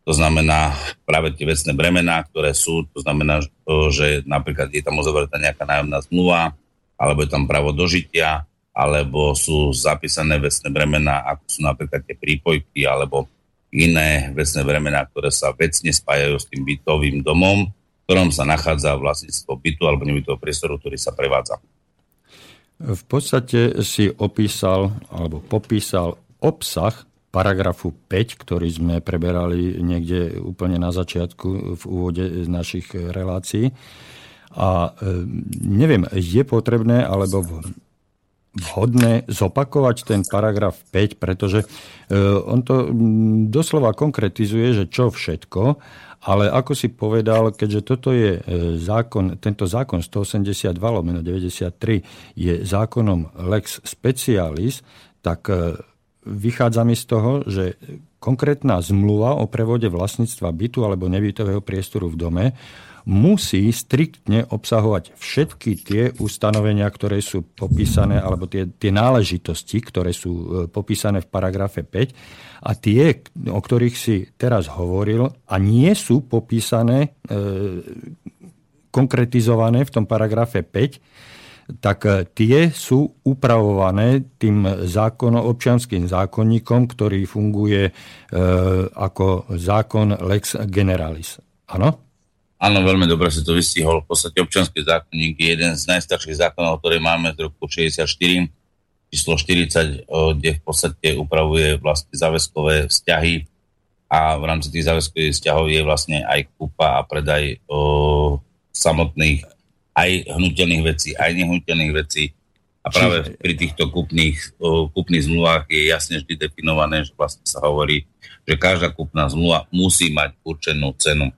to znamená práve tie vecné bremená, ktoré sú, to znamená, že napríklad je tam uzavretá nejaká nájomná zmluva, alebo je tam právo dožitia, alebo sú zapísané vecné bremená, ako sú napríklad tie prípojky, alebo iné vecné bremená, ktoré sa vecne spájajú s tým bytovým domom, v ktorom sa nachádza vlastníctvo bytu alebo nebytového priestoru, ktorý sa prevádza. V podstate si opísal alebo popísal obsah paragrafu 5, ktorý sme preberali niekde úplne na začiatku v úvode našich relácií. A e, neviem, je potrebné alebo vhodné zopakovať ten paragraf 5, pretože e, on to doslova konkretizuje, že čo všetko, ale ako si povedal, keďže toto je e, zákon, tento zákon 182 lomeno 93 je zákonom lex specialis, tak vychádza mi z toho, že konkrétna zmluva o prevode vlastníctva bytu alebo nebytového priestoru v dome musí striktne obsahovať všetky tie ustanovenia, ktoré sú popísané, alebo tie, tie náležitosti, ktoré sú e, popísané v paragrafe 5 a tie, o ktorých si teraz hovoril a nie sú popísané, e, konkretizované v tom paragrafe 5, tak e, tie sú upravované tým zákonom, občianským zákonníkom, ktorý funguje e, ako zákon lex generalis. Áno? Áno, veľmi dobre si to vystihol. V podstate občianský zákonník je jeden z najstarších zákonov, ktoré máme z roku 64, číslo 40, kde v podstate upravuje vlastne záväzkové vzťahy a v rámci tých záväzkových vzťahov je vlastne aj kúpa a predaj o, samotných aj hnutelných vecí, aj nehnuteľných vecí. A práve Čiže... pri týchto kúpnych, kúpnych zmluvách je jasne vždy definované, že vlastne sa hovorí, že každá kúpna zmluva musí mať určenú cenu.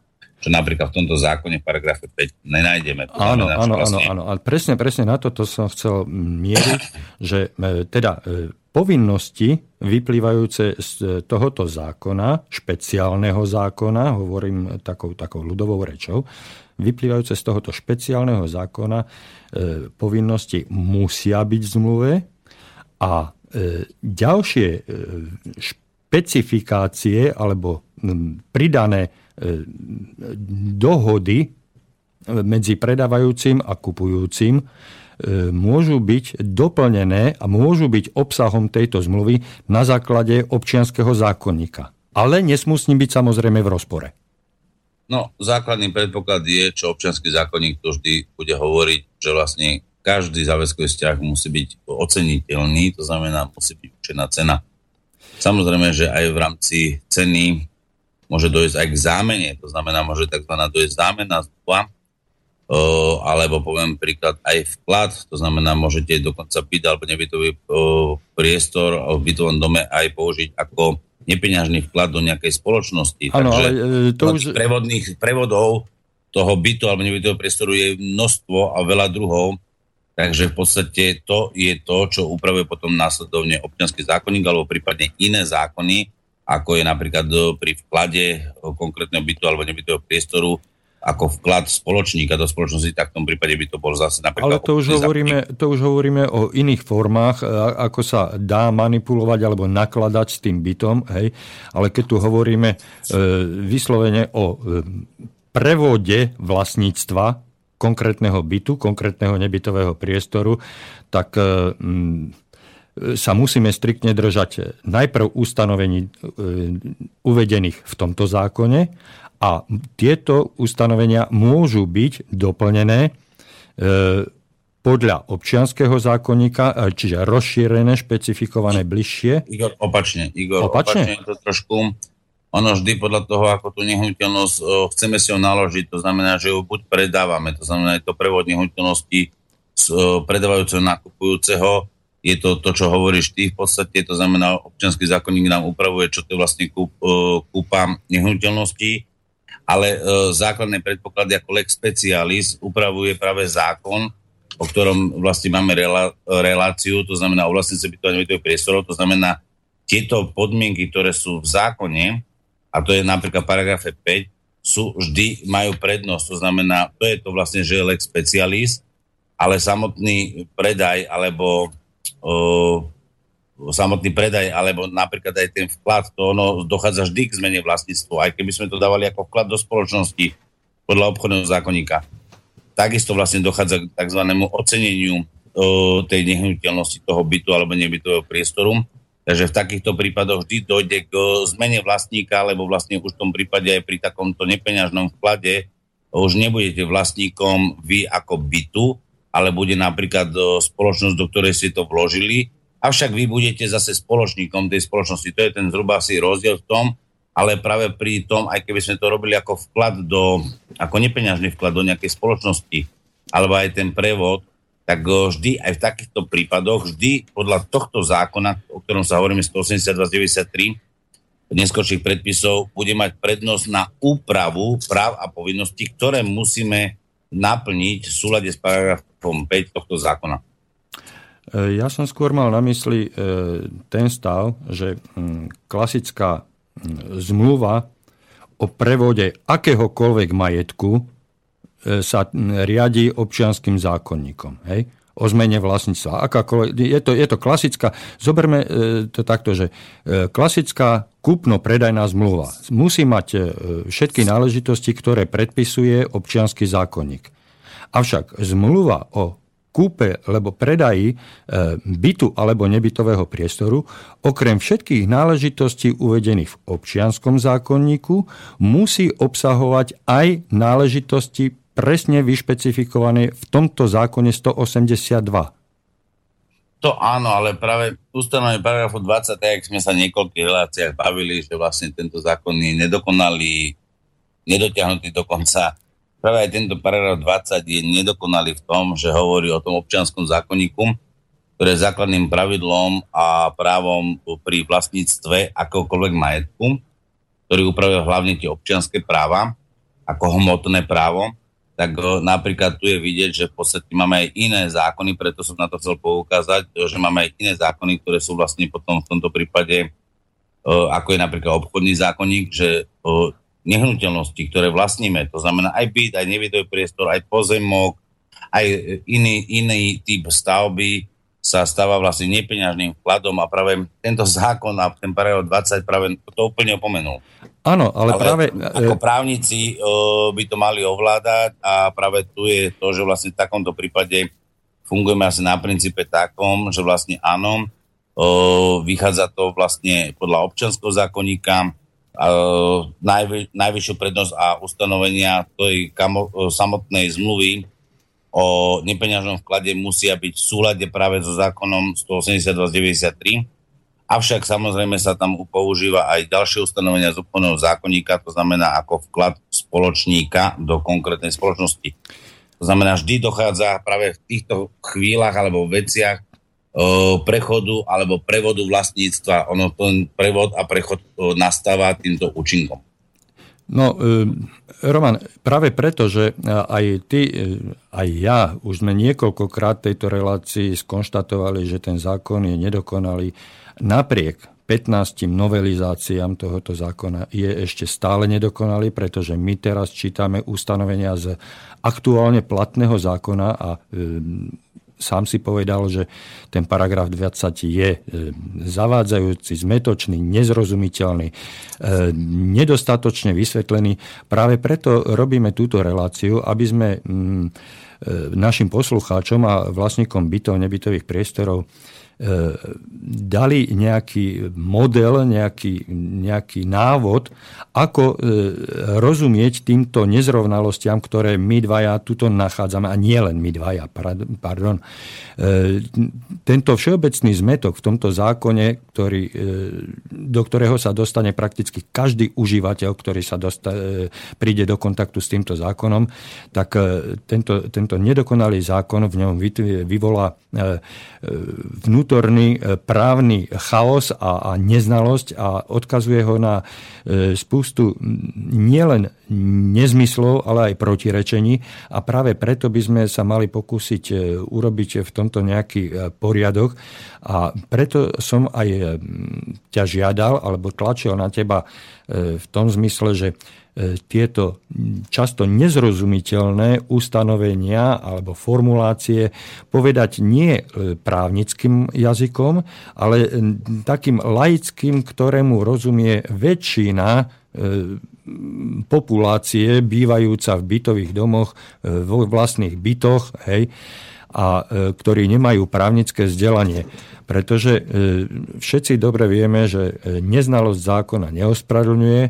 Čo napríklad v tomto zákone v paragrafe 5 nenájdeme. To áno, znamená, áno, vlastne... áno, áno. A presne, presne na toto som chcel mieriť, že e, teda e, povinnosti vyplývajúce z tohoto zákona, špeciálneho zákona, hovorím takou, takou ľudovou rečou, vyplývajúce z tohoto špeciálneho zákona e, povinnosti musia byť v zmluve a e, ďalšie e, špecifikácie alebo pridané e, dohody medzi predávajúcim a kupujúcim e, môžu byť doplnené a môžu byť obsahom tejto zmluvy na základe občianského zákonníka. Ale nesmú s ním byť samozrejme v rozpore. No, základný predpoklad je, čo občianský zákonník to vždy bude hovoriť, že vlastne každý záväzkový vzťah musí byť oceniteľný, to znamená, musí byť určená cena. Samozrejme, že aj v rámci ceny môže dojsť aj k zámene, to znamená, môže tzv. dojsť zámena zmluva, alebo poviem príklad aj vklad, to znamená, môžete dokonca byť alebo nebytový priestor v bytovom dome aj použiť ako nepeňažný vklad do nejakej spoločnosti. Ano, Takže e, to už... prevodných prevodov toho bytu alebo nebytového priestoru je množstvo a veľa druhov. Takže v podstate to je to, čo upravuje potom následovne občianský zákonník alebo prípadne iné zákony, ako je napríklad pri vklade konkrétneho bytu alebo nebytového priestoru ako vklad spoločníka do spoločnosti, tak v tom prípade by to bol zase napríklad... Ale to už, hovoríme, to už hovoríme o iných formách, ako sa dá manipulovať alebo nakladať s tým bytom, hej. Ale keď tu hovoríme e, vyslovene o e, prevode vlastníctva konkrétneho bytu, konkrétneho nebytového priestoru, tak e, m, sa musíme striktne držať najprv ustanovení e, uvedených v tomto zákone a tieto ustanovenia môžu byť doplnené e, podľa občianského zákonníka, e, čiže rozšírené, špecifikované bližšie. Igor, opačne. Igor, opačne? opačne to trošku. Ono vždy podľa toho, ako tú nehnuteľnosť chceme si ho naložiť, to znamená, že ju buď predávame, to znamená, je to prevod nehnuteľnosti z predávajúceho nakupujúceho, je to to, čo hovoríš ty v podstate, to znamená, občianský zákonník nám upravuje, čo to je vlastne kúp, kúpa nehnuteľnosti ale e, základné predpoklady ako lex specialis upravuje práve zákon, o ktorom vlastne máme rela, reláciu, to znamená o vlastnice bytových priestorov, to znamená tieto podmienky, ktoré sú v zákone, a to je napríklad paragrafe 5, sú vždy, majú prednosť, to znamená, to je to vlastne, že je lex specialis, ale samotný predaj alebo samotný predaj, alebo napríklad aj ten vklad, to ono dochádza vždy k zmene vlastníctva, aj keby sme to dávali ako vklad do spoločnosti podľa obchodného zákonníka. Takisto vlastne dochádza k tzv. oceneniu o, tej nehnuteľnosti toho bytu alebo nebytového priestoru. Takže v takýchto prípadoch vždy dojde k zmene vlastníka, lebo vlastne už v tom prípade aj pri takomto nepeňažnom vklade už nebudete vlastníkom vy ako bytu, ale bude napríklad spoločnosť, do ktorej ste to vložili avšak vy budete zase spoločníkom tej spoločnosti. To je ten zhruba asi rozdiel v tom, ale práve pri tom, aj keby sme to robili ako vklad do, ako nepeňažný vklad do nejakej spoločnosti, alebo aj ten prevod, tak vždy aj v takýchto prípadoch, vždy podľa tohto zákona, o ktorom sa hovoríme 182-93, neskôrších predpisov, bude mať prednosť na úpravu práv a povinností, ktoré musíme naplniť v súlade s paragrafom 5 tohto zákona. E, ja som skôr mal na mysli e, ten stav, že mm, klasická mm, zmluva o prevode akéhokoľvek majetku e, sa riadi občianským zákonníkom. Hej? o zmene vlastníctva. Je, to, je to klasická, zoberme to takto, že klasická kúpno-predajná zmluva musí mať všetky náležitosti, ktoré predpisuje občianský zákonník. Avšak zmluva o kúpe alebo predaji e, bytu alebo nebytového priestoru, okrem všetkých náležitostí uvedených v občianskom zákonníku, musí obsahovať aj náležitosti presne vyšpecifikované v tomto zákone 182. To áno, ale práve ustanovenie paragrafu 20, tak sme sa niekoľkých reláciách bavili, že vlastne tento zákon je nedokonalý, nedotiahnutý dokonca práve aj tento paragraf 20 je nedokonalý v tom, že hovorí o tom občianskom zákonníku, ktoré je základným pravidlom a právom pri vlastníctve akéhokoľvek majetku, ktorý upravuje hlavne tie občianské práva. ako hmotné právo, tak napríklad tu je vidieť, že v podstate máme aj iné zákony, preto som na to chcel poukázať, že máme aj iné zákony, ktoré sú vlastne potom v tomto prípade, ako je napríklad obchodný zákonník, že nehnuteľnosti, ktoré vlastníme, to znamená aj byt, aj nebytový priestor, aj pozemok, aj iný, iný typ stavby, sa stáva vlastne nepeňažným vkladom a práve tento zákon a ten paragraf 20 práve to úplne opomenul. Áno, ale, ale práve... Ako právnici uh, by to mali ovládať a práve tu je to, že vlastne v takomto prípade fungujeme asi na princípe takom, že vlastne áno, uh, vychádza to vlastne podľa občanského zákonníka, najvy, najvyššiu prednosť a ustanovenia tej kamo, uh, samotnej zmluvy o nepeňažnom vklade musia byť v súlade práve so zákonom 182 Avšak samozrejme sa tam používa aj ďalšie ustanovenia z obchodného zákonníka, to znamená ako vklad spoločníka do konkrétnej spoločnosti. To znamená, vždy dochádza práve v týchto chvíľach alebo veciach e, prechodu alebo prevodu vlastníctva. Ono ten prevod a prechod e, nastáva týmto účinkom. No, e, Roman, práve preto, že aj ty, e, aj ja už sme niekoľkokrát tejto relácii skonštatovali, že ten zákon je nedokonalý. Napriek 15 novelizáciám tohoto zákona je ešte stále nedokonalý, pretože my teraz čítame ustanovenia z aktuálne platného zákona a e, sám si povedal, že ten paragraf 20 je e, zavádzajúci, zmetočný, nezrozumiteľný, e, nedostatočne vysvetlený. Práve preto robíme túto reláciu, aby sme mm, e, našim poslucháčom a vlastníkom bytov, nebytových priestorov dali nejaký model, nejaký, nejaký návod, ako e, rozumieť týmto nezrovnalostiam, ktoré my dvaja tuto nachádzame, a nie len my dvaja, pardon. E, tento všeobecný zmetok v tomto zákone, ktorý, do ktorého sa dostane prakticky každý užívateľ, ktorý sa dosta, príde do kontaktu s týmto zákonom, tak tento, tento nedokonalý zákon v ňom vyvolá vnútorný vnútorný e, právny chaos a, a neznalosť a odkazuje ho na e, spustu nielen nezmyslov, ale aj protirečení. A práve preto by sme sa mali pokúsiť e, urobiť v tomto nejaký poriadok. A preto som aj ťa žiadal alebo tlačil na teba v tom zmysle, že tieto často nezrozumiteľné ustanovenia alebo formulácie povedať nie e, právnickým jazykom, ale takým laickým, ktorému rozumie väčšina e, populácie bývajúca v bytových domoch, vo vlastných bytoch, hej, a ktorí nemajú právnické vzdelanie pretože e, všetci dobre vieme, že e, neznalosť zákona neospravedlňuje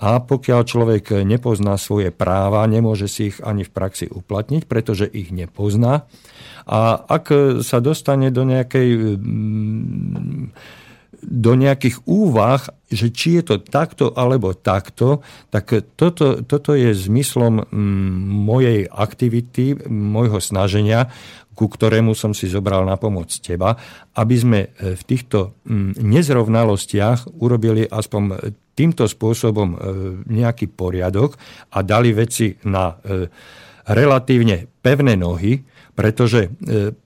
a pokiaľ človek nepozná svoje práva, nemôže si ich ani v praxi uplatniť, pretože ich nepozná. A ak sa dostane do nejakej do nejakých úvah, že či je to takto alebo takto, tak toto, toto je zmyslom mojej aktivity, môjho snaženia ku ktorému som si zobral na pomoc teba, aby sme e, v týchto nezrovnalostiach urobili aspoň týmto spôsobom e, nejaký poriadok a dali veci na e, relatívne pevné nohy, pretože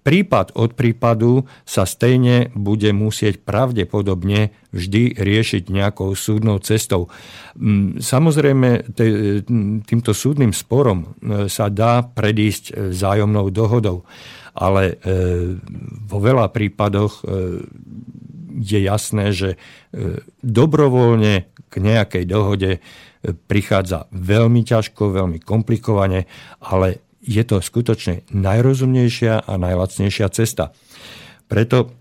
prípad od prípadu sa stejne bude musieť pravdepodobne vždy riešiť nejakou súdnou cestou. Samozrejme, týmto súdnym sporom sa dá predísť zájomnou dohodou ale e, vo veľa prípadoch e, je jasné, že e, dobrovoľne k nejakej dohode prichádza veľmi ťažko, veľmi komplikovane, ale je to skutočne najrozumnejšia a najlacnejšia cesta. Preto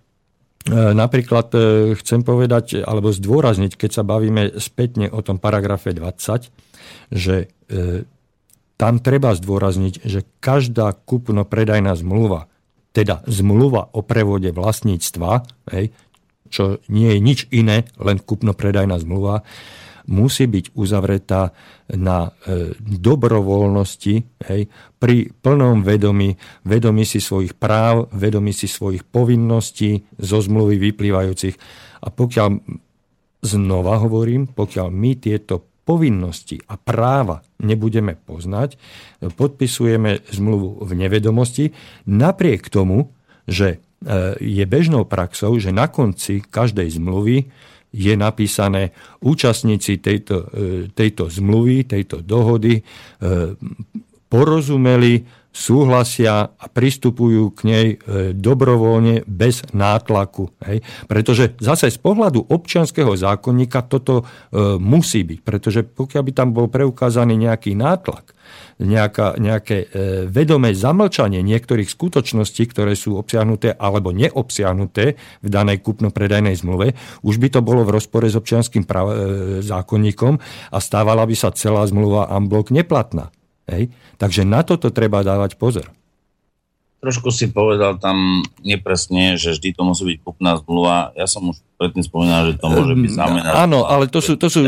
Napríklad chcem povedať alebo zdôrazniť, keď sa bavíme spätne o tom paragrafe 20, že tam treba zdôrazniť, že každá kúpno-predajná zmluva, teda zmluva o prevode vlastníctva, hej, čo nie je nič iné, len kúpno-predajná zmluva, musí byť uzavretá na e, dobrovoľnosti, hej, pri plnom vedomí, vedomí si svojich práv, vedomí si svojich povinností zo zmluvy vyplývajúcich. A pokiaľ, znova hovorím, pokiaľ my tieto povinnosti a práva nebudeme poznať, podpisujeme zmluvu v nevedomosti, napriek tomu, že e, je bežnou praxou, že na konci každej zmluvy je napísané účastníci tejto, e, tejto zmluvy, tejto dohody e, porozumeli súhlasia a pristupujú k nej e, dobrovoľne bez nátlaku. Hej. Pretože zase z pohľadu občianského zákonníka toto e, musí byť. Pretože pokiaľ by tam bol preukázaný nejaký nátlak, nejaká, nejaké e, vedomé zamlčanie niektorých skutočností, ktoré sú obsiahnuté alebo neobsiahnuté v danej kupno-predajnej zmluve, už by to bolo v rozpore s občianským zákonníkom a stávala by sa celá zmluva Amblok neplatná. Hej? Takže na toto treba dávať pozor trošku si povedal tam nepresne, že vždy to musí byť kúpna zmluva. Ja som už predtým spomínal, že to môže byť zámena. Áno, ale to sú, to sú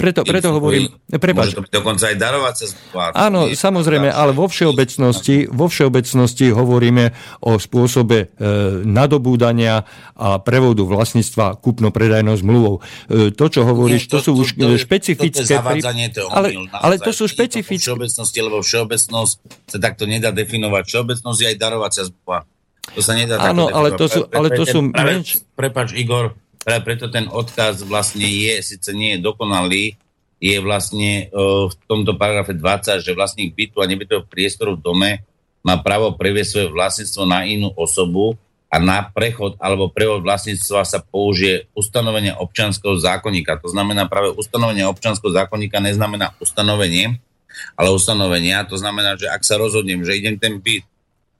preto, preto hovorím, prepáč. Môže to byť dokonca aj darovacia zmluva. Áno, samozrejme, ale vo všeobecnosti, vo všeobecnosti hovoríme o spôsobe e, nadobúdania a prevodu vlastníctva kúpno-predajnou zmluvou. E, to, čo hovoríš, to, sú už to, špecifické... Ale to sú špecifické... Všeobecnosti, lebo všeobecnosť sa takto nedá definovať. Všeobecnosť je aj darovacia zmluva. To sa nedá Áno, ale to sú, ale to sú menš... Prepač, Igor, práve preto ten odkaz vlastne je, síce nie je dokonalý, je vlastne uh, v tomto paragrafe 20, že vlastník bytu a nebytového priestoru v dome má právo previesť svoje vlastníctvo na inú osobu a na prechod alebo prevod vlastníctva sa použije ustanovenie občanského zákonníka. To znamená práve ustanovenie občanského zákonníka neznamená ustanovenie, ale ustanovenia. To znamená, že ak sa rozhodnem, že idem ten byt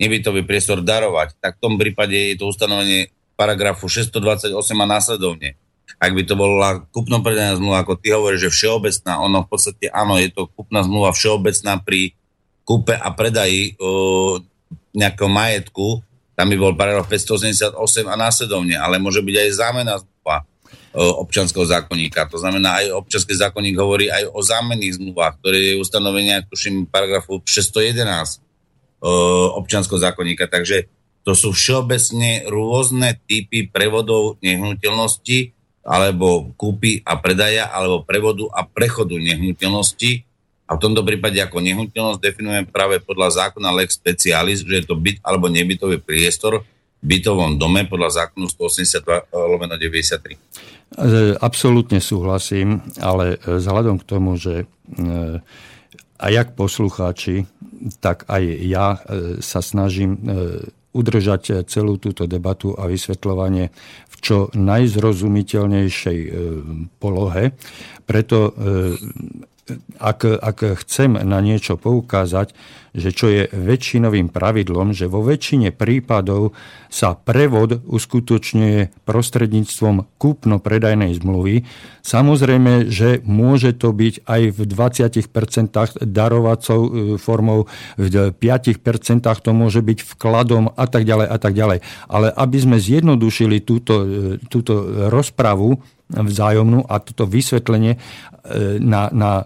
nebytový priestor darovať, tak v tom prípade je to ustanovenie paragrafu 628 a následovne. Ak by to bola kúpno predajná zmluva, ako ty hovoríš, že všeobecná, ono v podstate áno, je to kúpna zmluva všeobecná pri kúpe a predaji o, nejakého majetku, tam by bol paragraf 588 a následovne, ale môže byť aj zámena zmluva občanského zákonníka. To znamená, aj občanský zákonník hovorí aj o zámenných zmluvách, ktoré je ustanovenia, tuším, paragrafu 611 občanského zákonníka. Takže to sú všeobecne rôzne typy prevodov nehnuteľnosti alebo kúpy a predaja, alebo prevodu a prechodu nehnuteľnosti. A v tomto prípade ako nehnuteľnosť definujeme práve podľa zákona Lex Specialis, že je to byt alebo nebytový priestor v bytovom dome podľa zákonu 182 lomeno 93. Absolútne súhlasím, ale vzhľadom k tomu, že a jak poslucháči, tak aj ja e, sa snažím e, udržať celú túto debatu a vysvetľovanie v čo najzrozumiteľnejšej e, polohe. Preto ak, ak chcem na niečo poukázať, že čo je väčšinovým pravidlom, že vo väčšine prípadov sa prevod uskutočňuje prostredníctvom kúpno-predajnej zmluvy. Samozrejme, že môže to byť aj v 20% darovacou e, formou, v 5% to môže byť vkladom a tak ďalej a tak ďalej. Ale aby sme zjednodušili túto, e, túto rozpravu, vzájomnú a toto vysvetlenie e, na, na e,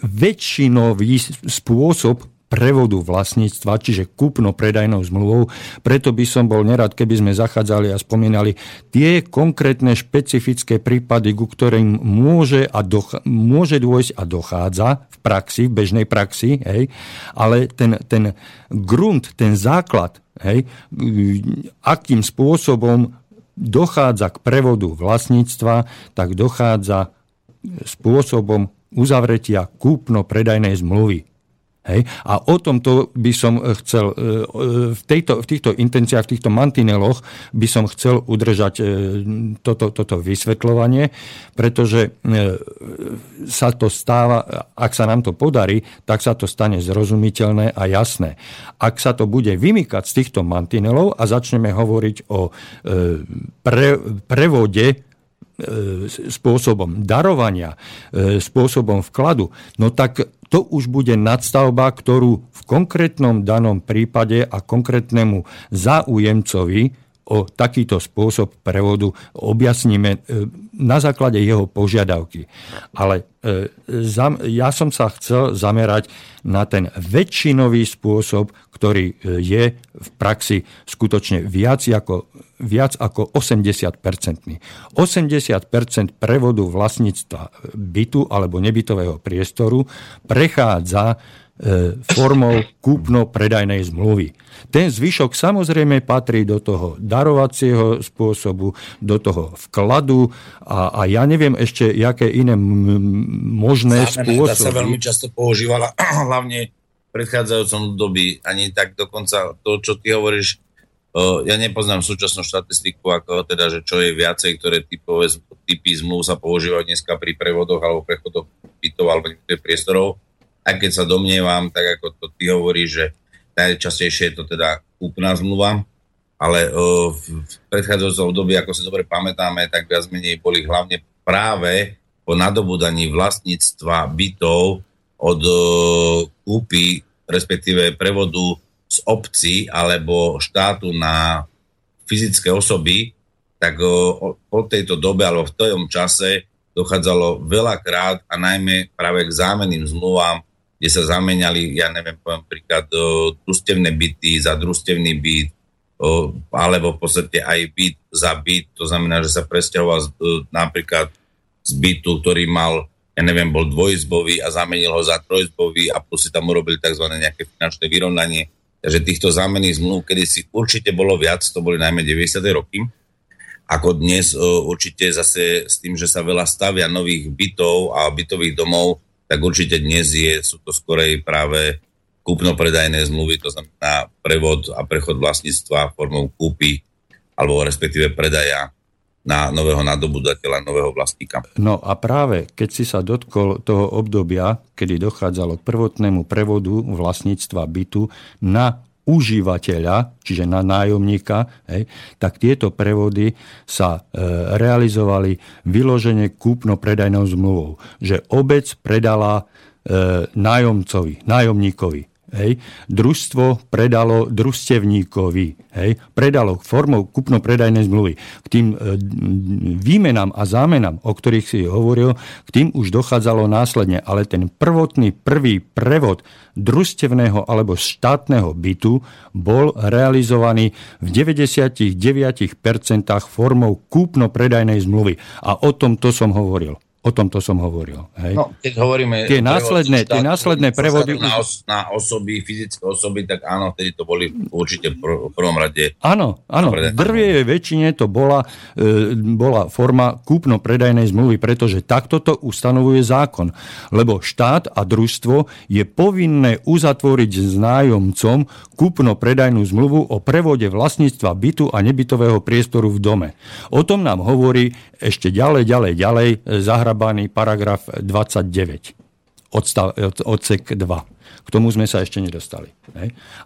väčšinový spôsob prevodu vlastníctva, čiže kúpno-predajnou zmluvou. Preto by som bol nerad, keby sme zachádzali a spomínali tie konkrétne špecifické prípady, ku ktorým môže, a doch- môže dôjsť a dochádza v praxi, v bežnej praxi, hej, ale ten, ten grunt, ten základ, hej, akým spôsobom dochádza k prevodu vlastníctva, tak dochádza spôsobom uzavretia kúpno-predajnej zmluvy. Hej? A o tomto by som chcel, e, e, v, tejto, v týchto intenciách, v týchto mantineloch by som chcel udržať e, toto, toto vysvetľovanie, pretože sa to stáva, ak sa nám to podarí, tak sa to stane zrozumiteľné a jasné. Ak sa to bude vymykať z týchto mantinelov a začneme hovoriť o pre, prevode spôsobom darovania, spôsobom vkladu, no tak to už bude nadstavba, ktorú v konkrétnom danom prípade a konkrétnemu záujemcovi o takýto spôsob prevodu objasníme e, na základe jeho požiadavky. Ale e, ja som sa chcel zamerať na ten väčšinový spôsob, ktorý e, je v praxi skutočne viac ako, viac ako 80-percentný. 80% prevodu vlastníctva bytu alebo nebytového priestoru prechádza formou kúpno-predajnej zmluvy. Ten zvyšok samozrejme patrí do toho darovacieho spôsobu, do toho vkladu a, a ja neviem ešte, aké iné možné Zámena, spôsoby. sa veľmi často používala, hlavne v predchádzajúcom dobi. Ani tak dokonca to, čo ty hovoríš, ja nepoznám súčasnú štatistiku, ako teda, že čo je viacej, ktoré typové, typy zmluv sa používajú dneska pri prevodoch alebo prechodoch bytov alebo niektorých priestorov. Aj keď sa domnievam, tak ako to ty hovoríš, že najčastejšie je to teda kúpna zmluva, ale v predchádzajúcom období, ako si dobre pamätáme, tak viac menej boli hlavne práve po nadobudaní vlastníctva bytov od kúpy, respektíve prevodu z obci alebo štátu na fyzické osoby, tak po tejto dobe alebo v tom čase dochádzalo veľakrát a najmä práve k zámenným zmluvám kde sa zamenali, ja neviem, poviem príklad, o, družstevné byty za družstevný byt, alebo v podstate aj byt za byt, to znamená, že sa presťahoval z, napríklad z bytu, ktorý mal, ja neviem, bol dvojizbový a zamenil ho za trojizbový a plus si tam urobili tzv. nejaké finančné vyrovnanie. Takže týchto zámenných zmluv, kedy si určite bolo viac, to boli najmä 90. roky, ako dnes určite zase s tým, že sa veľa stavia nových bytov a bytových domov, tak určite dnes je, sú to skorej práve kúpno-predajné zmluvy, to znamená prevod a prechod vlastníctva formou kúpy alebo respektíve predaja na nového nadobudateľa, nového vlastníka. No a práve keď si sa dotkol toho obdobia, kedy dochádzalo k prvotnému prevodu vlastníctva bytu na užívateľa, čiže na nájomníka, hej, tak tieto prevody sa e, realizovali vyloženie kúpno-predajnou zmluvou. Že obec predala e, nájomcovi, nájomníkovi Hej. Družstvo predalo družstevníkovi. Hej. Predalo formou kupno-predajnej zmluvy. K tým e, výmenám a zámenám, o ktorých si hovoril, k tým už dochádzalo následne. Ale ten prvotný prvý prevod družstevného alebo štátneho bytu bol realizovaný v 99% formou kúpno-predajnej zmluvy. A o tom to som hovoril. O tomto som hovoril. Hej. No, keď hovoríme... Tie následné, tie následné prevody... Na, os, na osoby, fyzické osoby, tak áno, vtedy to boli určite v prvom rade... Áno, áno. V drvie väčšine to bola, e, bola forma kúpno-predajnej zmluvy, pretože takto to ustanovuje zákon. Lebo štát a družstvo je povinné uzatvoriť s nájomcom kúpno-predajnú zmluvu o prevode vlastníctva bytu a nebytového priestoru v dome. O tom nám hovorí ešte ďalej, ďalej, ďalej zahraničný zahrabaný paragraf 29, odstav, odsek 2. K tomu sme sa ešte nedostali.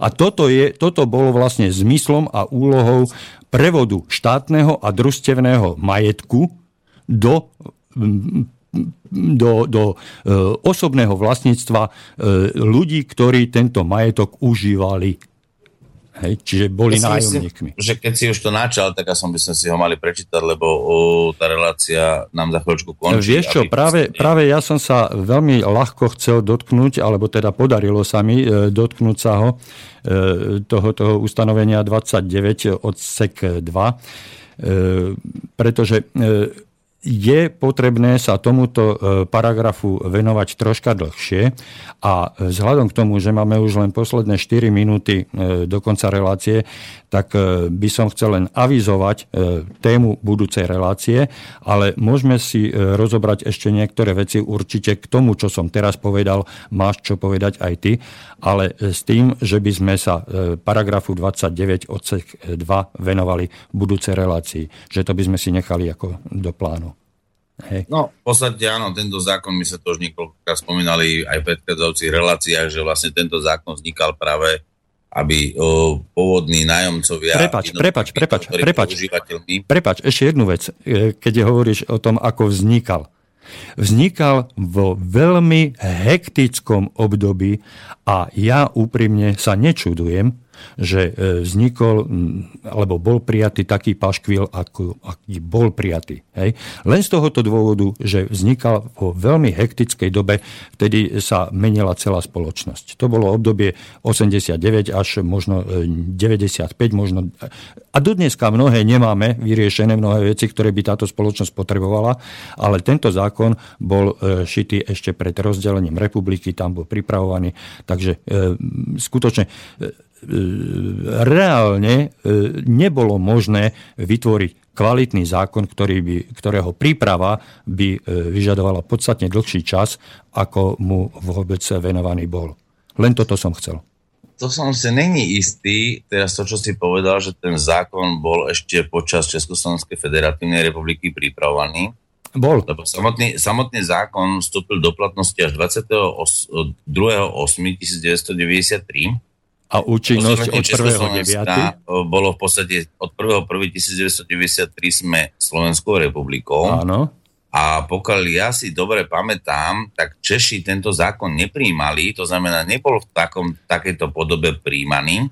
A toto, je, toto bolo vlastne zmyslom a úlohou prevodu štátneho a družstevného majetku do do, do e, osobného vlastníctva e, ľudí, ktorí tento majetok užívali. Hej, čiže boli ja nájomníkmi. Myslím, že keď si už to načal, tak som by sme si ho mali prečítať, lebo o, tá relácia nám za chvíľočku končí. Vieš čo, práve, práve ja som sa veľmi ľahko chcel dotknúť, alebo teda podarilo sa mi e, dotknúť sa ho, e, toho, toho ustanovenia 29 odsek 2, e, pretože e, je potrebné sa tomuto e, paragrafu venovať troška dlhšie a vzhľadom k tomu, že máme už len posledné 4 minúty e, do konca relácie, tak e, by som chcel len avizovať tému budúcej relácie, ale môžeme si rozobrať ešte niektoré veci určite k tomu, čo som teraz povedal, máš čo povedať aj ty, ale s tým, že by sme sa paragrafu 29 odsek 2 venovali budúcej relácii, že to by sme si nechali ako do plánu. Hej. No, v podstate áno, tento zákon, my sa to už niekoľkokrát spomínali aj v predchádzajúcich reláciách, že vlastne tento zákon vznikal práve aby o, pôvodní nájomcovia... Prepač, prepač, prepač, prepač, prepač, ešte jednu vec, e, keď hovoríš o tom, ako vznikal. Vznikal vo veľmi hektickom období a ja úprimne sa nečudujem, že e, vznikol alebo bol prijatý taký paškvil, ako, aký bol prijatý. Hej. Len z tohoto dôvodu, že vznikal vo veľmi hektickej dobe, vtedy sa menila celá spoločnosť. To bolo obdobie 89 až možno 95, e, možno... A dodneska mnohé nemáme vyriešené, mnohé veci, ktoré by táto spoločnosť potrebovala, ale tento zákon bol e, šitý ešte pred rozdelením republiky, tam bol pripravovaný, takže skutočne reálne e, nebolo možné vytvoriť kvalitný zákon, ktorý by, ktorého príprava by e, vyžadovala podstatne dlhší čas, ako mu vôbec venovaný bol. Len toto som chcel. To som si není istý, teraz to, čo si povedal, že ten zákon bol ešte počas Československej federatívnej republiky pripravovaný. Bol. Lebo samotný, samotný zákon vstúpil do platnosti až 22.8.1993 a účinnosť od 1.9. Bolo v podstate od 1.1.1993 sme Slovenskou republikou. Áno. A pokiaľ ja si dobre pamätám, tak Češi tento zákon nepríjmali, to znamená, nebol v takom, takejto podobe príjmaný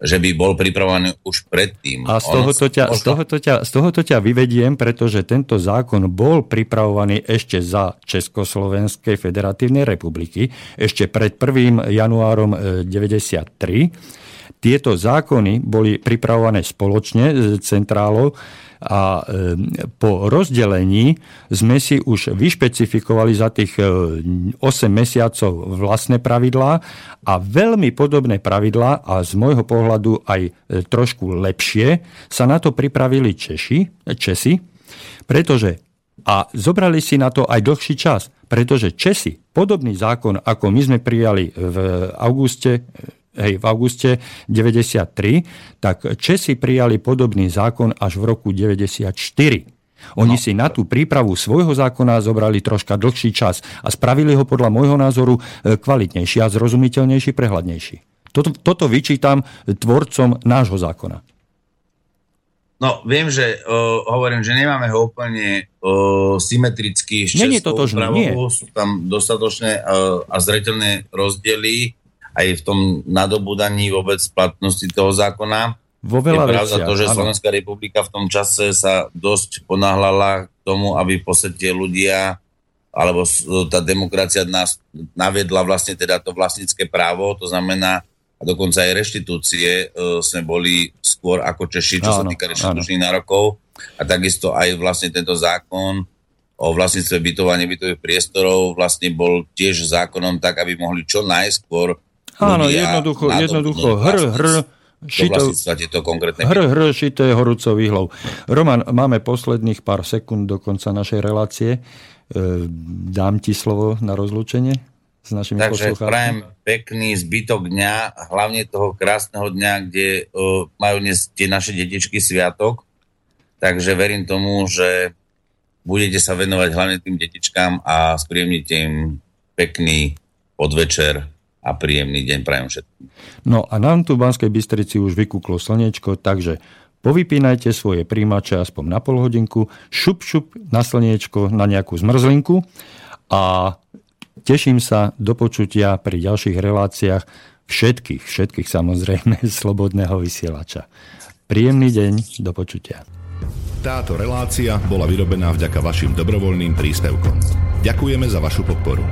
že by bol pripravený už predtým. A z tohoto, ťa, možno... z, tohoto ťa, z tohoto ťa vyvediem, pretože tento zákon bol pripravovaný ešte za Československej federatívnej republiky, ešte pred 1. januárom 1993. Tieto zákony boli pripravované spoločne s centrálou a po rozdelení sme si už vyšpecifikovali za tých 8 e, mesiacov vlastné pravidlá a veľmi podobné pravidlá a z môjho pohľadu aj e, trošku lepšie sa na to pripravili Češi, Česi, pretože a zobrali si na to aj dlhší čas, pretože Česi podobný zákon, ako my sme prijali v auguste hej, v auguste 93, tak Česi prijali podobný zákon až v roku 94. Oni no. si na tú prípravu svojho zákona zobrali troška dlhší čas a spravili ho podľa môjho názoru e, kvalitnejší a zrozumiteľnejší, prehľadnejší. Toto, toto vyčítam tvorcom nášho zákona. No, viem, že uh, hovorím, že nemáme ho úplne uh, symetricky s Není totožné, nie. Sú tam dostatočné uh, a zretelné rozdiely aj v tom nadobudaní vôbec platnosti toho zákona. Vo veľa je pravda veciach, to, že áno. Slovenská republika v tom čase sa dosť ponáhľala k tomu, aby v podstate ľudia alebo tá demokracia nás naviedla vlastne teda to vlastnícke právo, to znamená a dokonca aj reštitúcie e, sme boli skôr ako Češi, čo áno, sa týka reštitúčných nárokov a takisto aj vlastne tento zákon o vlastníctve bytov a nebytových priestorov vlastne bol tiež zákonom tak, aby mohli čo najskôr Áno, jednoducho, jednoducho, hr, hr, šito, tieto konkrétne hr, hr, šité horúcou výhlou. Roman, máme posledných pár sekúnd do konca našej relácie. E, dám ti slovo na rozlúčenie s našimi Takže prajem pekný zbytok dňa, hlavne toho krásneho dňa, kde uh, majú dnes tie naše detičky sviatok. Takže verím tomu, že budete sa venovať hlavne tým detičkám a spríjemnite im pekný podvečer a príjemný deň prajem všetkým. No a nám tu v Banskej Bystrici už vykúklo slnečko, takže povypínajte svoje príjimače aspoň na pol hodinku, šup šup na slniečko, na nejakú zmrzlinku a teším sa do počutia pri ďalších reláciách všetkých, všetkých samozrejme slobodného vysielača. Príjemný deň, do počutia. Táto relácia bola vyrobená vďaka vašim dobrovoľným príspevkom. Ďakujeme za vašu podporu.